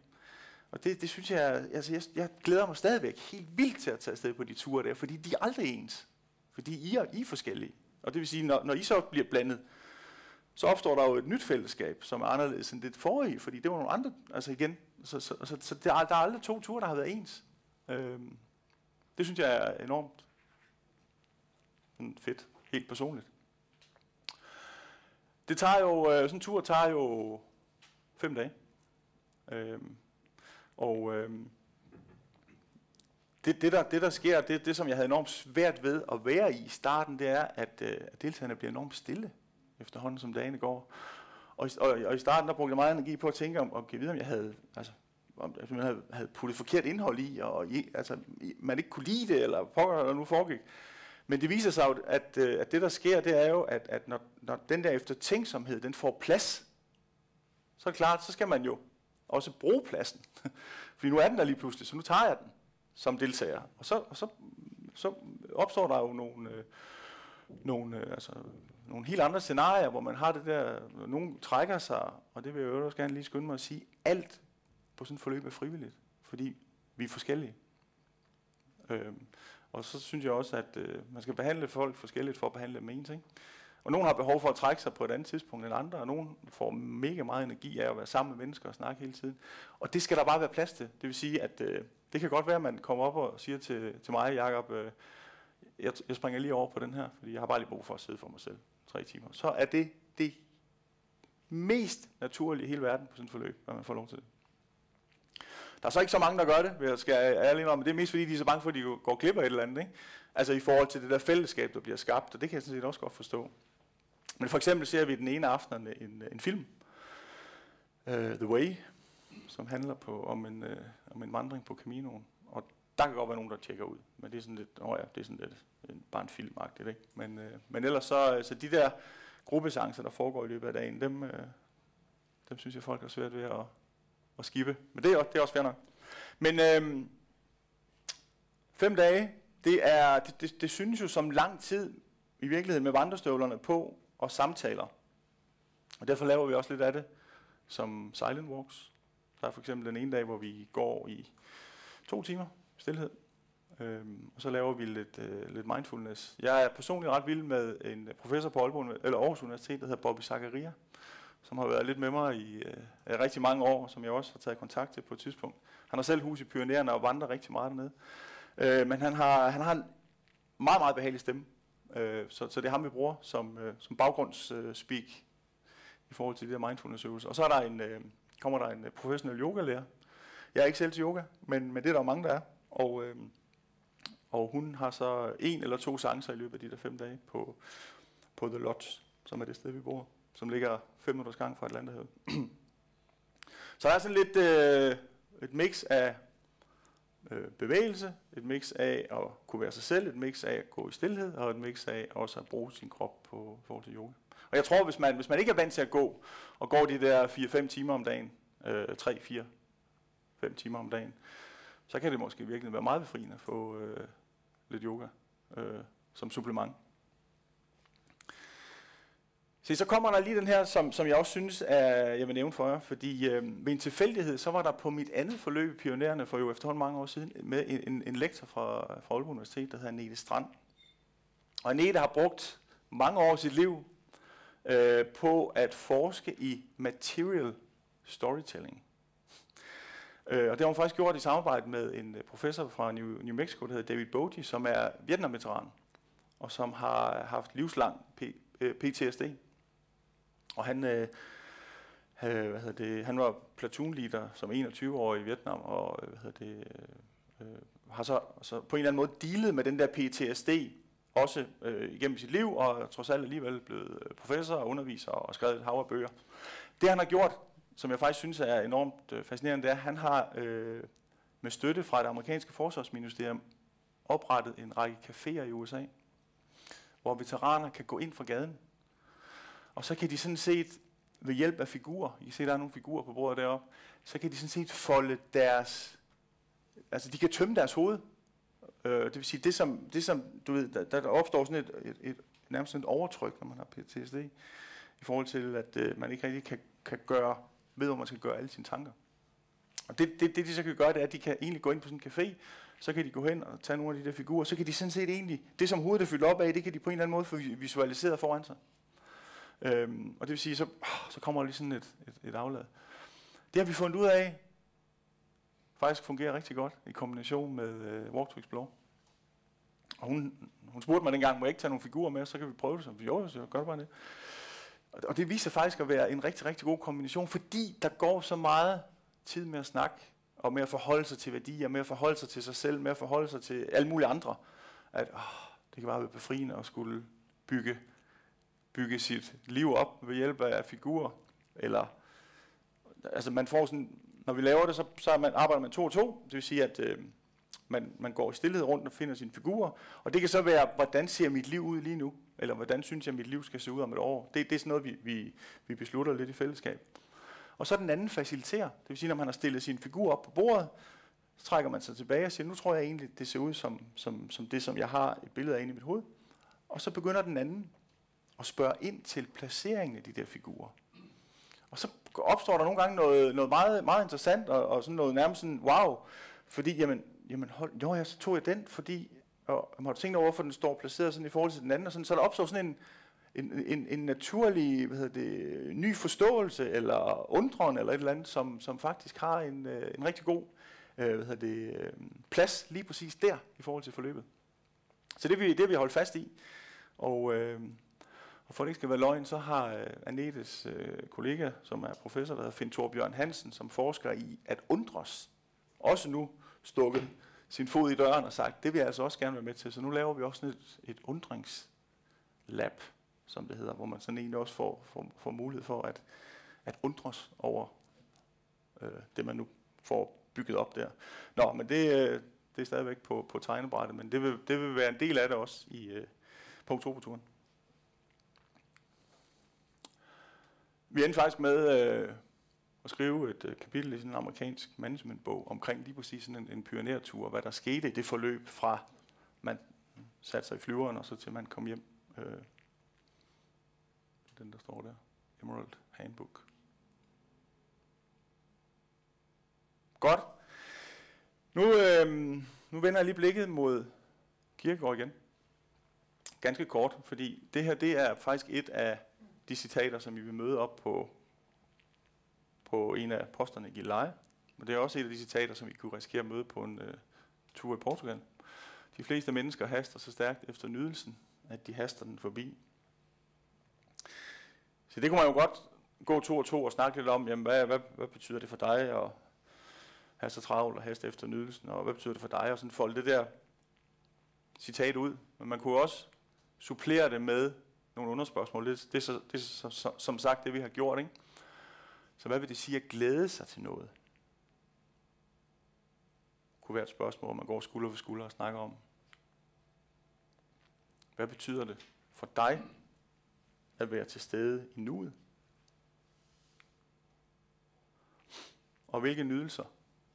Og det, det synes jeg, altså jeg, jeg glæder mig stadigvæk helt vildt til at tage afsted på de ture der, fordi de er aldrig ens. Fordi I er, I er forskellige. Og det vil sige, når, når I så bliver blandet, så opstår der jo et nyt fællesskab, som er anderledes end det forrige, fordi det var nogle andre, altså igen, så, så, så, så der, er, der er aldrig to ture, der har været ens. Øhm, det synes jeg er enormt mm, fedt, helt personligt. Det tager jo, øh, sådan en tur tager jo fem dage. Øhm, og øhm, det, det, der, det, der sker, det, det som jeg havde enormt svært ved at være i i starten, det er, at, øh, at deltagerne bliver enormt stille efterhånden, som dagene går. Og, og, og i starten, der brugte jeg meget energi på at tænke om, om, videre, om jeg havde, altså, om jeg man havde, havde puttet forkert indhold i, og i, altså, i- man ikke kunne lide det, eller pokker, der nu foregik. Men det viser sig jo, at, øh, at det, der sker, det er jo, at, at når, når den der eftertænksomhed, den får plads, så er det klart, så skal man jo også bruge pladsen. Fordi nu er den der lige pludselig, så nu tager jeg den som deltager. Og så, og så, så opstår der jo nogle, øh, nogle, øh, altså, nogle helt andre scenarier, hvor man har det der, nogen trækker sig, og det vil jeg også gerne lige skynde mig at sige, alt på sådan et forløb er frivilligt, fordi vi er forskellige. Øhm, og så synes jeg også, at øh, man skal behandle folk forskelligt for at behandle dem ens. Ikke? Og nogen har behov for at trække sig på et andet tidspunkt end andre, og nogen får mega meget energi af at være sammen med mennesker og snakke hele tiden. Og det skal der bare være plads til. Det vil sige, at øh, det kan godt være, at man kommer op og siger til, til mig, Jacob, øh, jeg, jeg springer lige over på den her, fordi jeg har bare lige brug for at sidde for mig selv tre timer. Så er det det mest naturlige i hele verden på sådan et forløb, når man får lov til det. Der er så ikke så mange, der gør det, vil jeg skal ærlig om, men det er mest fordi, de er så bange for, at de går glip af et eller andet. Ikke? Altså i forhold til det der fællesskab, der bliver skabt, og det kan jeg sådan set også godt forstå. Men for eksempel ser vi den ene aften en, en film, uh, The Way, som handler på, om, en, uh, om en vandring på Caminoen. Og der kan godt være nogen, der tjekker ud, men det er sådan lidt, åh ja, det er sådan lidt en, bare en filmagtigt, ikke? Men, øh, men ellers så, øh, så de der gruppesancer, der foregår i løbet af dagen, dem, øh, dem synes jeg, folk har svært ved at, at skippe. Men det er, også- det er også fair nok. Men øh, fem dage, det, er, det, det, det synes jo som lang tid i virkeligheden med vandrestøvlerne på og samtaler. Og derfor laver vi også lidt af det som silent walks. Der er for eksempel den ene dag, hvor vi går i to timer stillhed. Øhm, og så laver vi lidt, øh, lidt mindfulness. Jeg er personligt ret vild med en professor på Aalborg, eller Aarhus Universitet, der hedder Bobby Zakaria, som har været lidt med mig i øh, rigtig mange år, som jeg også har taget kontakt til på et tidspunkt. Han har selv hus i Pyrenæerne og vandrer rigtig meget dernede. Øh, men han har, han har en meget, meget behagelig stemme. Øh, så, så det er ham, vi bruger som, øh, som baggrundsspeak øh, speak i forhold til de der mindfulness-øvelser. Og så er der en, øh, kommer der en øh, professionel yogalærer. Jeg er ikke selv til yoga, men, men det er der jo mange, der er. Og, øh, og hun har så en eller to chancer i løbet af de der fem dage på, på The Lodge, som er det sted, vi bor, som ligger 5 minutters gang fra Atlanterhavet. så der er sådan lidt øh, et mix af øh, bevægelse, et mix af at kunne være sig selv, et mix af at gå i stillhed, og et mix af også at bruge sin krop på forhold til yoga. Og jeg tror, hvis man, hvis man ikke er vant til at gå, og går de der 4-5 timer om dagen, øh, 3, 4, 5 timer om dagen, så kan det måske virkelig være meget befriende at få øh, lidt yoga øh, som supplement. Se, så kommer der lige den her, som, som jeg også synes, er, jeg vil nævne for jer, fordi øh, ved en tilfældighed, så var der på mit andet forløb i Pionererne for jo efterhånden mange år siden, med en, en, en lektor fra, fra Aalborg Universitet, der hedder Nete Strand. Og Anette har brugt mange år af sit liv øh, på at forske i material storytelling. Øh, og det har hun faktisk gjort i samarbejde med en øh, professor fra New, New Mexico, der hedder David Bogie, som er Vietnam-veteran, og som har haft livslang P, øh, PTSD. Og han, øh, øh, hvad hedder det, han var platoonleader som 21-årig i Vietnam, og hvad hedder det, øh, har så, så på en eller anden måde dealet med den der PTSD, også øh, igennem sit liv, og trods alt alligevel blevet professor og underviser og skrevet et hav af bøger. Det han har gjort, som jeg faktisk synes er enormt øh, fascinerende, det er, at han har øh, med støtte fra det amerikanske forsvarsministerium oprettet en række caféer i USA, hvor veteraner kan gå ind fra gaden. Og så kan de sådan set ved hjælp af figurer, I kan se, der er nogle figurer på bordet deroppe, så kan de sådan set folde deres, altså de kan tømme deres hoved Øh, det vil sige, det som, det som du ved, der, der opstår sådan et, et, et nærmest sådan et overtryk, når man har PTSD, i forhold til, at øh, man ikke rigtig kan, kan gøre, ved, hvor man skal gøre alle sine tanker. Og det, det, det, de så kan gøre, det er, at de kan egentlig gå ind på sådan en café, så kan de gå hen og tage nogle af de der figurer, så kan de sådan set egentlig, det som hovedet er fyldt op af, det kan de på en eller anden måde få visualiseret foran sig. Øhm, og det vil sige, så, så kommer der lige sådan et, et, et aflad. Det har vi fundet ud af, faktisk fungerer rigtig godt i kombination med øh, Walk to Explore. Og hun, hun spurgte mig dengang, må jeg ikke tage nogle figurer med, så kan vi prøve det. Så jo, så gør bare det. Og det viser faktisk at være en rigtig, rigtig god kombination, fordi der går så meget tid med at snakke, og med at forholde sig til værdier, med at forholde sig til sig selv, med at forholde sig til alle mulige andre, at åh, det kan bare være befriende at skulle bygge, bygge sit liv op ved hjælp af figurer, eller altså man får sådan, når vi laver det, så, så man, arbejder man to og to, det vil sige, at øh, man, man går i stillhed rundt og finder sine figurer, og det kan så være, hvordan ser mit liv ud lige nu, eller hvordan synes jeg, mit liv skal se ud om et år. Det, det er sådan noget, vi, vi, vi beslutter lidt i fællesskab. Og så den anden faciliterer, det vil sige, når man har stillet sin figur op på bordet, så trækker man sig tilbage og siger, nu tror jeg egentlig, det ser ud som, som, som det, som jeg har et billede af inde i mit hoved. Og så begynder den anden at spørge ind til placeringen af de der figurer. Og så opstår der nogle gange noget, noget meget, meget interessant, og, og sådan noget nærmest sådan, wow, fordi, jamen, jamen hold, jo, ja, så tog jeg den, fordi, og man har tænkt over, hvorfor den står placeret sådan i forhold til den anden, og sådan, så der opstår sådan en, en, en, en naturlig hvad hedder det, ny forståelse, eller undren, eller et eller andet, som, som faktisk har en, øh, en rigtig god øh, hvad hedder det, øh, plads lige præcis der, i forhold til forløbet. Så det vi, det vi holdt fast i, og, øh, og for at det ikke skal være løgn, så har øh, Anetes øh, kollega, som er professor, der hedder Finn Torbjørn Hansen, som forsker i at undres, også nu stukket sin fod i døren og sagt, det vil jeg altså også gerne være med til. Så nu laver vi også sådan et, et undringslab, som det hedder, hvor man sådan egentlig også får, får, får mulighed for at, at undres over øh, det, man nu får bygget op der. Nå, men det, øh, det er stadigvæk på, på tegnebrættet, men det vil, det vil være en del af det også i øh, punkt 2 på turen. Vi endte faktisk med øh, at skrive et øh, kapitel i sådan en amerikansk managementbog omkring lige præcis sådan en, en pionertur, hvad der skete i det forløb fra man satte sig i flyveren, og så til man kom hjem. Øh, den, der står der. Emerald Handbook. Godt. Nu, øh, nu vender jeg lige blikket mod Kirkegaard igen. Ganske kort, fordi det her det er faktisk et af de citater, som I vil møde op på, på en af posterne i Gilleleje. Men det er også et af de citater, som vi kunne risikere at møde på en øh, tur i Portugal. De fleste mennesker haster så stærkt efter nydelsen, at de haster den forbi. Så det kunne man jo godt gå to og to og snakke lidt om, jamen hvad, hvad, hvad betyder det for dig at have så travlt og haste efter nydelsen, og hvad betyder det for dig, og sådan folde det der citat ud. Men man kunne også supplere det med nogle underspørgsmål. Det, det, er, så, det er så, som sagt det, vi har gjort. Ikke? Så hvad vil det sige at glæde sig til noget? Det kunne være et spørgsmål, man går skulder for skulder og snakker om. Hvad betyder det for dig at være til stede i nuet? Og hvilke nydelser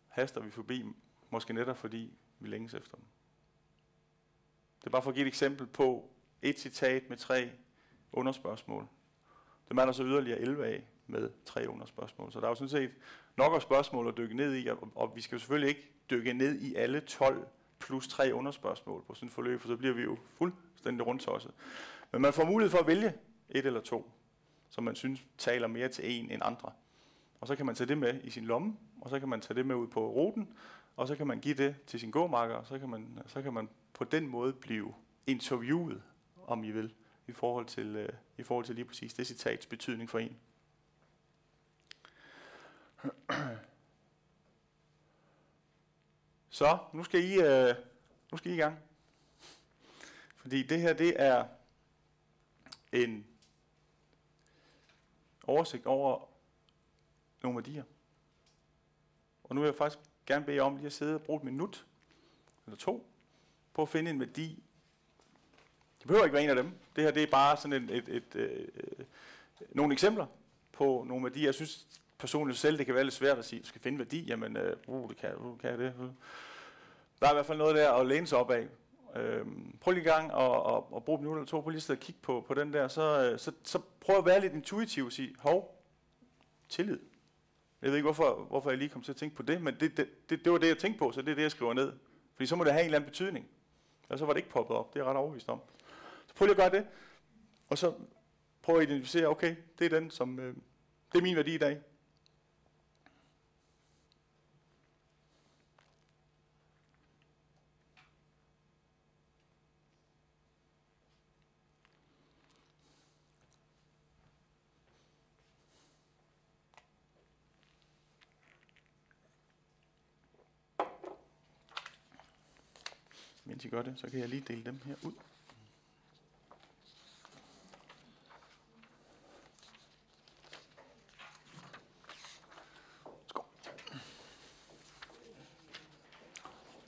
haster vi forbi, måske netop fordi vi længes efter dem? Det er bare for at give et eksempel på et citat med tre underspørgsmål. Det er der så yderligere 11 af med tre underspørgsmål. Så der er jo sådan set nok af spørgsmål at dykke ned i, og, og vi skal jo selvfølgelig ikke dykke ned i alle 12 plus tre underspørgsmål på sådan et forløb, for så bliver vi jo fuldstændig rundt også. Men man får mulighed for at vælge et eller to, som man synes taler mere til en end andre. Og så kan man tage det med i sin lomme, og så kan man tage det med ud på ruten, og så kan man give det til sin gåmarker, og så kan man, så kan man på den måde blive interviewet, om I vil i forhold til, øh, i forhold til lige præcis det citats betydning for en. Så, nu skal I, øh, nu skal I i gang. Fordi det her, det er en oversigt over nogle værdier. Og nu vil jeg faktisk gerne bede jer om lige at sidde og bruge et minut eller to på at finde en værdi, det behøver ikke være en af dem. Det her det er bare sådan et, et, et, et, øh, nogle eksempler på nogle værdier. Jeg synes personligt selv, det kan være lidt svært at sige, du skal finde værdi. Jamen, uh, uh, det kan, uh, kan det. Uh. der er i hvert fald noget der at læne sig op af. Øhm, prøv lige en gang at, at, at bruge minutter eller to på lige at kigge på, på den der, så, øh, så, så prøv at være lidt intuitiv og sige, hov, tillid. Jeg ved ikke, hvorfor, hvorfor jeg lige kom til at tænke på det, men det, det, det, det var det, jeg tænkte på, så det er det, jeg skriver ned. Fordi så må det have en eller anden betydning. Og så var det ikke poppet op, det er jeg ret overbevist om. Så prøv lige at gøre det, og så prøv at identificere, okay, det er den, som, øh, det er min værdi i dag. I gør det, så kan jeg lige dele dem her ud. Skål.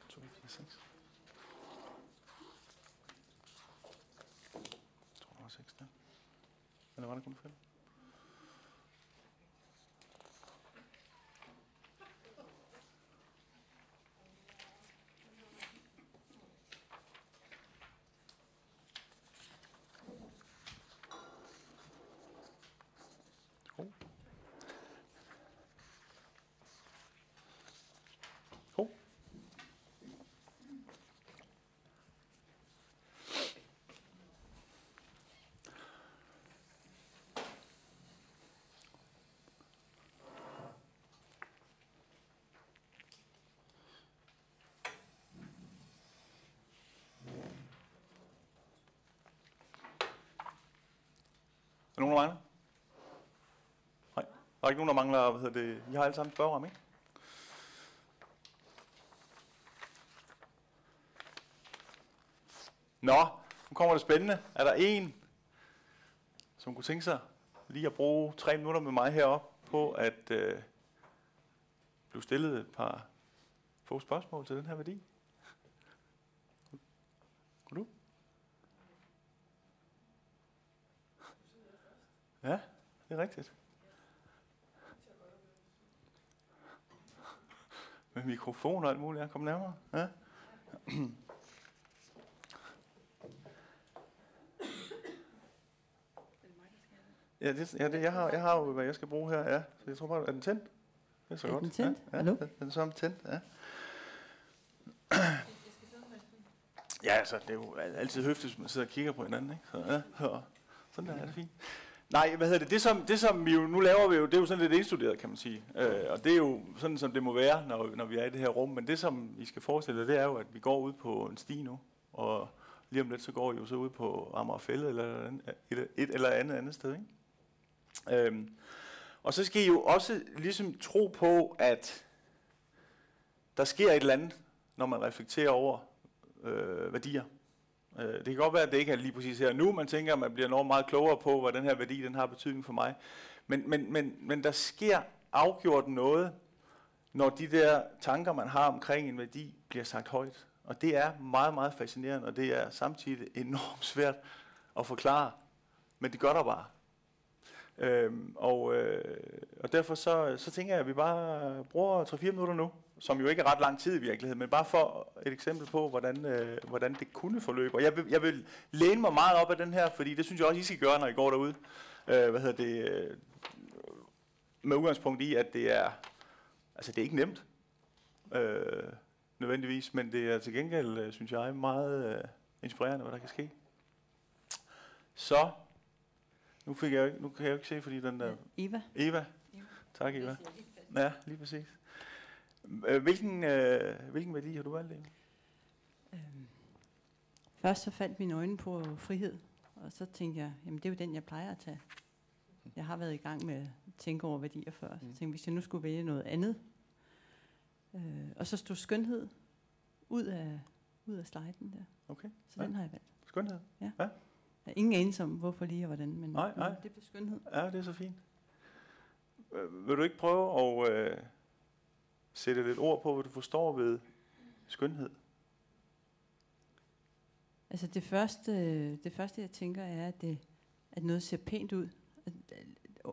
2, 4, 6. Jeg tror, der var 6 der. Eller var der kun 5? Hov. Hov. Er der nogen, der mangler? Nej, der er ikke nogen, der mangler, hvad hedder det, I har alle sammen spørgeram, ikke? Nå, nu kommer det spændende. Er der en, som kunne tænke sig lige at bruge tre minutter med mig heroppe på at øh, blive stillet et par få spørgsmål til den her værdi? Kunne du? Ja, det er rigtigt. Med mikrofon og alt muligt. Ja, kom nærmere. Ja. Ja, det, ja det, jeg, har, jeg har jo, hvad jeg skal bruge her. Ja. Så jeg tror bare, er den tændt? Det er så Er godt. den tændt? Ja, ja, Hallo? Den er så tændt, ja. Ja, altså, det er jo altid høfligt, hvis man sidder og kigger på hinanden, ikke? Så, ja, så, sådan der er det fint. Nej, hvad hedder det? Det som, det som vi jo, nu laver vi jo, det er jo sådan lidt indstuderet, kan man sige. Øh, og det er jo sådan, som det må være, når, når vi er i det her rum. Men det, som I skal forestille jer, det er jo, at vi går ud på en sti nu. Og lige om lidt, så går I jo så ud på Amagerfælde eller et, et eller andet andet sted, ikke? Øhm, og så skal I jo også ligesom tro på, at der sker et eller andet, når man reflekterer over øh, værdier. Øh, det kan godt være, at det ikke er lige præcis her nu, man tænker, at man bliver enormt meget klogere på, hvad den her værdi den har betydning for mig. Men, men, men, men der sker afgjort noget, når de der tanker, man har omkring en værdi, bliver sagt højt. Og det er meget, meget fascinerende, og det er samtidig enormt svært at forklare. Men det gør der bare. Øhm, og, øh, og derfor så, så tænker jeg, at vi bare bruger 3-4 minutter nu, som jo ikke er ret lang tid i virkeligheden, men bare for et eksempel på, hvordan, øh, hvordan det kunne forløbe. Og jeg vil, jeg vil læne mig meget op af den her, fordi det synes jeg også, I skal gøre, når I går derude. Øh, hvad hedder det? Øh, med udgangspunkt i, at det er, altså det er ikke nemt, øh, nødvendigvis, men det er til gengæld, øh, synes jeg, meget øh, inspirerende, hvad der kan ske. Så, nu, fik jeg, jo ikke- nu kan jeg jo ikke se, fordi den der... Eva? Eva. Tak, Eva. Ja, lige præcis. Øh, Hvilken, øh, hvilken værdi har du valgt, Eva? Øhm, først så faldt mine øjne på frihed, og så tænkte jeg, jamen det er jo den, jeg plejer at tage. Jeg har været i gang med at tænke over værdier før. Så Mm. tænkte, hvis jeg nu skulle vælge noget andet. Øh, og så stod skønhed ud af, ud af sliden der. Okay, Så Ja. den har jeg valgt. skønhed. Jeg har ingen anelse om, hvorfor lige og hvordan, men, Nej, nej. det blev skønhed. Ja, det er så fint. Øh, vil du ikke prøve at øh, sætte lidt ord på, hvad du forstår ved skønhed? Altså det første, det første jeg tænker er, at, det, at noget ser pænt ud.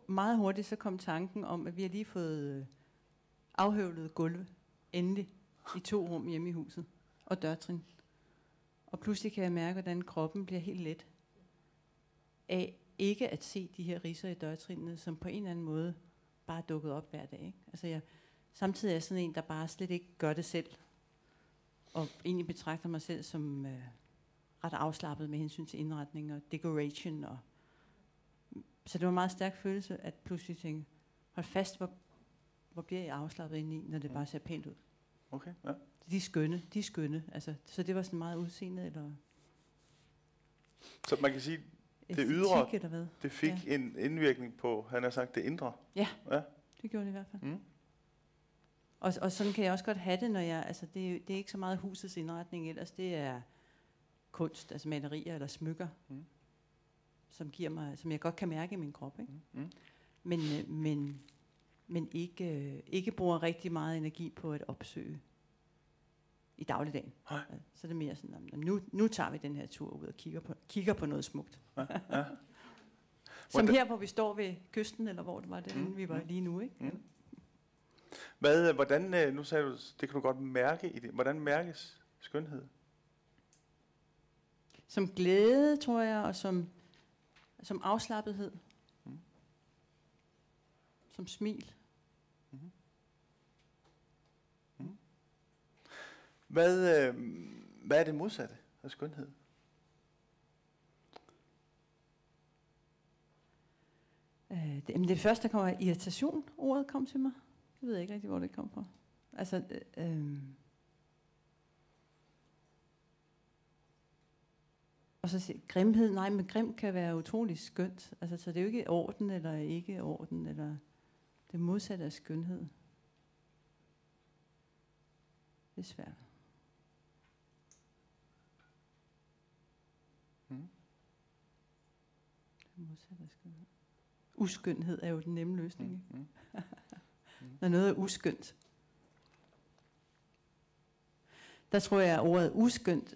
Meget hurtigt så kom tanken om, at vi har lige fået øh, afhøvlet gulve, endelig, i to rum hjemme i huset. og dørtrin. Og pludselig kan jeg mærke, hvordan kroppen bliver helt let af ikke at se de her riser i dørtrinene, som på en eller anden måde bare er dukket op hver dag. Ikke? Altså jeg, samtidig er jeg sådan en, der bare slet ikke gør det selv, og egentlig betragter mig selv som øh, ret afslappet med hensyn til indretning og decoration. Og, så det var en meget stærk følelse, at pludselig tænke, hold fast, hvor, hvor bliver jeg afslappet indeni, når det Mm. bare ser pænt ud. Okay, ja. De er skønne, de er skønne. Altså, så det var sådan meget udseende, eller Så man kan sige, Det ydre- det fik ja. en indvirkning på, han har sagt, det indre. Det gjorde det i hvert fald. Mm. Og, og sådan kan jeg også godt have det, når jeg, altså det, er- det er ikke så meget husets indretning ellers, det er kunst, altså malerier eller smykker, Mm. som giver mig, som jeg godt kan mærke i min krop, ikke? Mm. Mm. Men, øh, men, men ikke, øh, ikke bruger rigtig meget energi på at opsøge i dagligdagen. Nej. Ja, Så er det mere sådan, "Nå, nu, nu tager vi den her tur ud og kigger på, kigger på noget smukt. Ja, ja. Som her, hvor vi står ved kysten, eller hvor det var det, Mm, mm, vi var mm. lige nu, ikke? Mm. Hvad, hvordan, øh, nu sagde du, det kan du godt mærke i det. Hvordan mærkes skønhed? Som glæde, tror jeg, og som, som afslappethed. Mm. Som smil. Hvad, øh, hvad er det modsatte af skønhed? Øh, det, det første, der kommer, er irritation. Ordet kom til mig. Jeg ved ikke rigtig, hvor det kom fra. Altså, øh, øh, og så siger grimhed. Nej, men grim kan være utrolig skønt. Altså, så det er jo ikke orden eller ikke orden, eller det modsatte af skønhed. Det er svært. Mm. Det modsatte af skønhed. Uskønhed er jo den nemme løsning. Ikke? Mm. Når noget er uskyndt. Der tror jeg, at ordet uskyndt,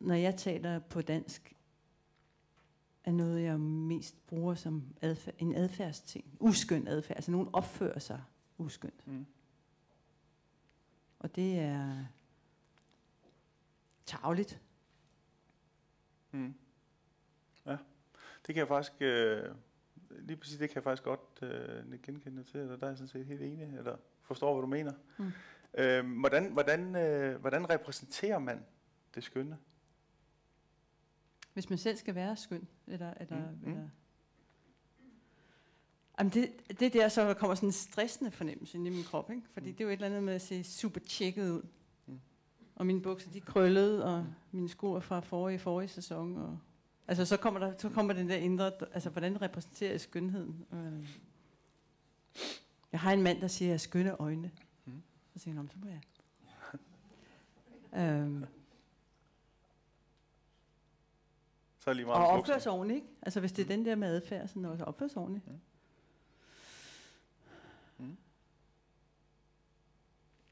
når jeg taler på dansk, er noget, jeg mest bruger som adfærd, en adfærdsting. Uskynd adfærd. Altså nogen opfører sig uskyndt. Mm. Og det er tavligt. Mm. Ja, det kan jeg faktisk, øh, lige præcis det kan jeg faktisk godt øh, genkende til, eller der er jeg sådan set helt enig, eller forstår, hvad du mener. Mm. Øh, hvordan, hvordan, øh, hvordan repræsenterer man det skønne? Hvis man selv skal være skøn. Eller, eller, Mm, mm. eller Jamen det, det er der, så der kommer sådan en stressende fornemmelse ind i min krop. Ikke? Fordi Mm. det er jo et eller andet med at se super tjekket ud. Mm. Og mine bukser, de krøllede, og mine sko er fra forrige, forrige sæson. Og, altså så kommer, der, så kommer den der indre, altså hvordan repræsenterer jeg skønheden? Øh. Jeg har en mand, der siger, at jeg har skønne øjne. Mm. Så siger han, "Nå, så må jeg. øhm, Så er lige og meget med opføre sig ordentligt, ikke? Altså hvis det er den der med adfærd, sådan noget, så opføre sig ordentligt. Mm. Mm.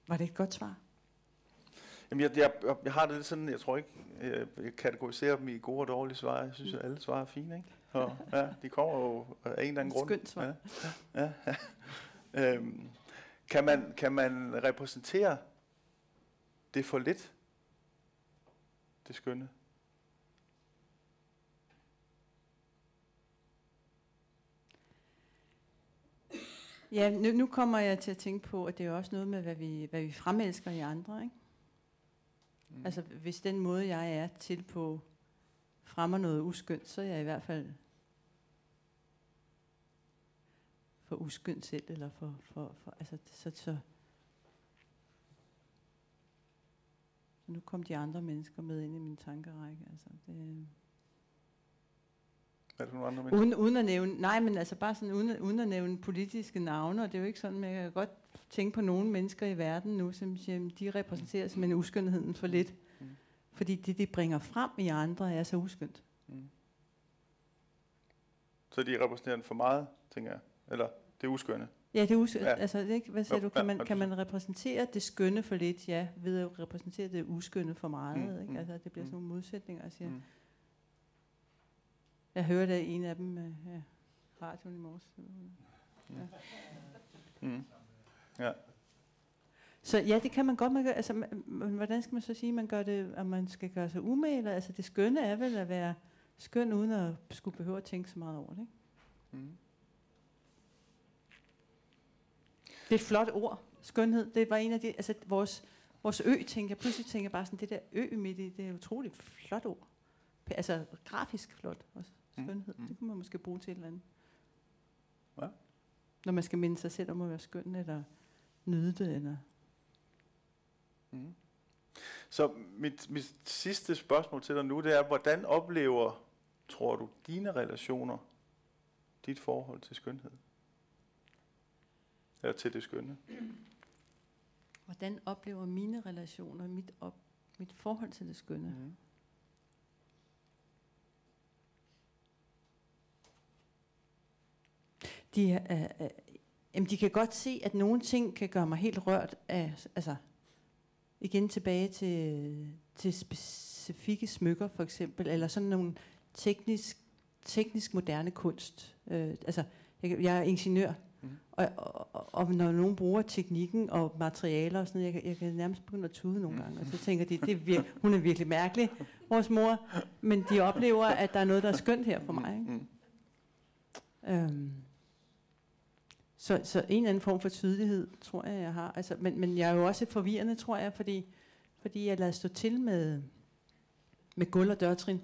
Var det et godt svar? Jamen, jeg, jeg, jeg, har det lidt sådan, jeg tror ikke, jeg, jeg kategoriserer dem i gode og dårlige svar. Jeg synes, at alle svar er fine, ikke? Og, ja, de kommer jo af en eller anden grund. Skønt svar. Ja, ja, ja. øhm, kan, man, kan man repræsentere det for lidt? Det skønne? Ja, nu, nu kommer jeg til at tænke på, at det er også noget med, hvad vi, hvad vi fremelsker i andre, ikke? Mm. Altså hvis den måde, jeg er til på, fremmer noget uskyndt, så er jeg i hvert fald for uskyndt selv, eller for, for, for altså så, så, så nu kom de andre mennesker med ind i min tankerække, altså det, Hvad er det nogle andre mennesker? Uden, uden at nævne, nej, men altså bare sådan uden, at- uden at nævne politiske navne, og det er jo ikke sådan, men jeg kan godt tænke på nogle mennesker i verden nu, som siger, de repræsenterer simpelthen uskønheden for lidt. Mm. Fordi det, de bringer frem i andre, er så uskyndt. Mm. Så de repræsenterer for meget, tænker jeg. Eller det er uskønne. Ja, det er uskyndt. Ja. Ja. Altså, det ikke, hvad siger Jo, du? Kan ja, man, ja, kan man repræsentere det skønne for lidt? Ja, ved at repræsentere det uskynde for meget. Mm, Mm, ikke? mm, Altså, det bliver mm. sådan nogle modsætninger. Jeg, siger. Mm. Mm. jeg hørte en af dem øh, ja, radioen i morges. Mm. Ja. Så ja, det kan man godt. Man gør, altså, man, hvordan skal man så sige, man gør det, at man skal gøre sig umage? Eller, altså det skønne er vel at være skøn, uden at skulle behøve at tænke så meget over det. Ikke? Mm. Det er et flot ord, skønhed. Det var en af de, altså vores, vores ø, tænker jeg, pludselig tænker jeg bare sådan, det der ø midt i, det er et utroligt flot ord. Altså grafisk flot også, Mm, skønhed. mm. Det kunne man måske bruge til et eller andet. Ja. Når man skal minde sig selv om at være skøn, eller nyde det, eller... Mm. Så mit, mit sidste spørgsmål til dig nu, det er, hvordan oplever, tror du, dine relationer dit forhold til skønhed? Eller til det skønne? Hvordan oplever mine relationer mit, op, mit forhold til det skønne? Mm. De, er, er, er, jamen, de kan godt se, at nogle ting kan gøre mig helt rørt af, altså, igen tilbage til, til specifikke smykker for eksempel, eller sådan nogle teknisk, teknisk moderne kunst. Øh, altså, jeg, jeg er ingeniør, mm. og, og, og, når nogen bruger teknikken og materialer og sådan noget, jeg, kan- jeg kan nærmest begynde at tude nogle gange, og så tænker de, det er vir- hun er virkelig mærkelig, vores mor, men de oplever, at der er noget, der er skønt her for mig. Ikke? Mm. Øhm, så, så en eller anden form for tydelighed, tror jeg, jeg har. Altså, men, men jeg er jo også forvirrende, tror jeg, fordi, fordi jeg lader stå til med, med gulv og dørtrin.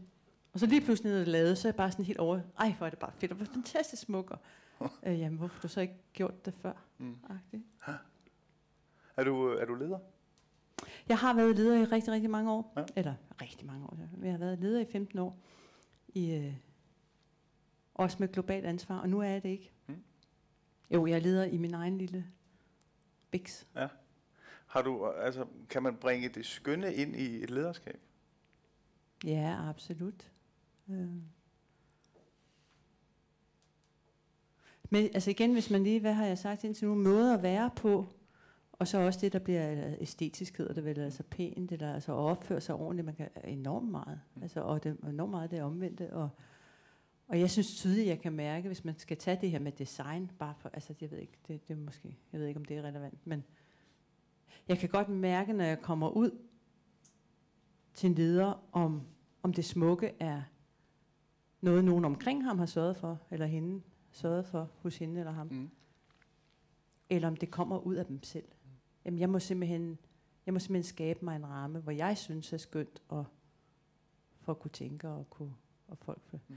Og så lige pludselig, når det lavet, så er jeg bare sådan helt over, ej, hvor er det bare fedt, og hvor fantastisk smuk. Og, øh, jamen, hvorfor du så ikke gjort det før? Mm. Agtigt. Er, du, er du leder? Jeg har været leder i rigtig, rigtig mange år. Ja. Eller rigtig mange år. Jeg har været leder i 15 år. I, øh, også med globalt ansvar, og nu er jeg det ikke. Mm. Jo, jeg er leder i min egen lille biks. Har du, altså, kan man bringe det skønne ind i et lederskab? Ja, absolut. Øh. Men altså igen, hvis man lige, hvad har jeg sagt indtil nu, måder at være på, og så også det, der bliver eller æstetisk, hedder det vel, altså pænt, eller altså at opføre sig ordentligt, man kan enormt meget, Mm. altså, og det, enormt meget det omvendte, og, og jeg synes tydeligt, jeg kan mærke, hvis man skal tage det her med design, bare for, altså jeg ved ikke, det, det er måske, jeg ved ikke, om det er relevant, men jeg kan godt mærke, når jeg kommer ud til en leder, om, om det smukke er noget, nogen omkring ham har sørget for, eller hende sørget for hos hende eller ham, Mm. eller om det kommer ud af dem selv. Jamen, jeg må simpelthen, jeg må simpelthen skabe mig en ramme, hvor jeg synes er skønt, og for at kunne tænke og kunne og folk. For. Mm.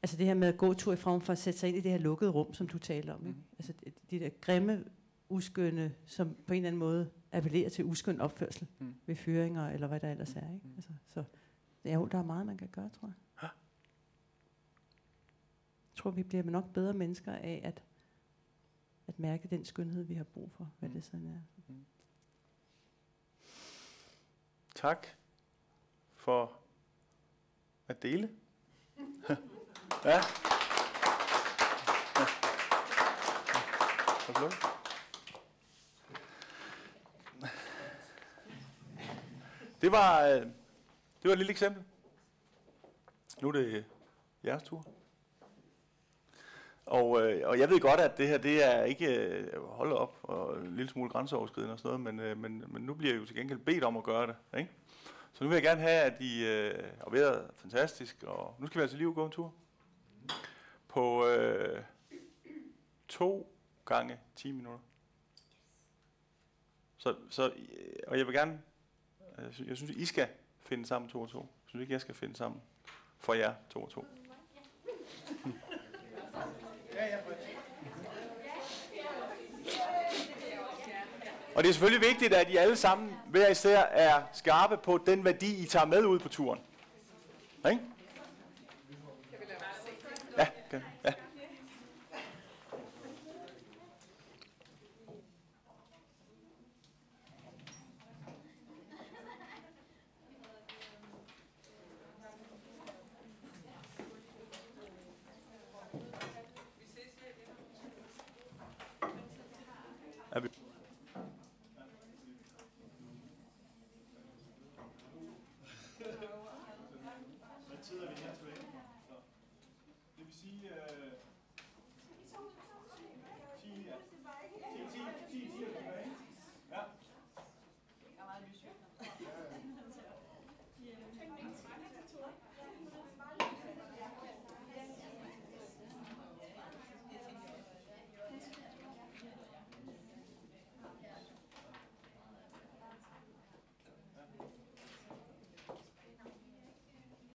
Mm. Altså det her med at gå tur i frem for at sætte sig ind i det her lukkede rum, som du taler om. Ikke? Mm. Altså de, de der grimme, uskønne, som på en eller anden måde appellerer til uskøn opførsel Mm. mm. ved fyringer, eller hvad der ellers er. Ikke? Mm. Altså, så ja, jo, der er meget, man kan gøre, tror jeg. Jeg tror, vi bliver nok bedre mennesker af at, at mærke den skønhed, vi har brug for, hvad Mm. det sådan er. Tak for at dele. ja. ja. Applaus. Det var, øh, det var et lille eksempel. Nu er det jeres tur. Og, øh, og jeg ved godt, at det her, det er ikke øh, op og en lille smule grænseoverskridende og sådan noget, men, øh, men, men nu bliver jeg jo til gengæld bedt om at gøre det. Ikke? Så nu vil jeg gerne have, at I øh, har været fantastisk, og nu skal vi altså lige gå en tur. På øh, to gange 10 minutter. Så, så, og jeg vil gerne, øh, jeg synes- jeg synes, I skal finde sammen to og to. Jeg synes ikke, jeg skal finde sammen for jer to og to. Og det er selvfølgelig vigtigt, at I alle sammen hver især er skarpe på den værdi, I tager med ud på turen. Ikke? Ja, okay. ja.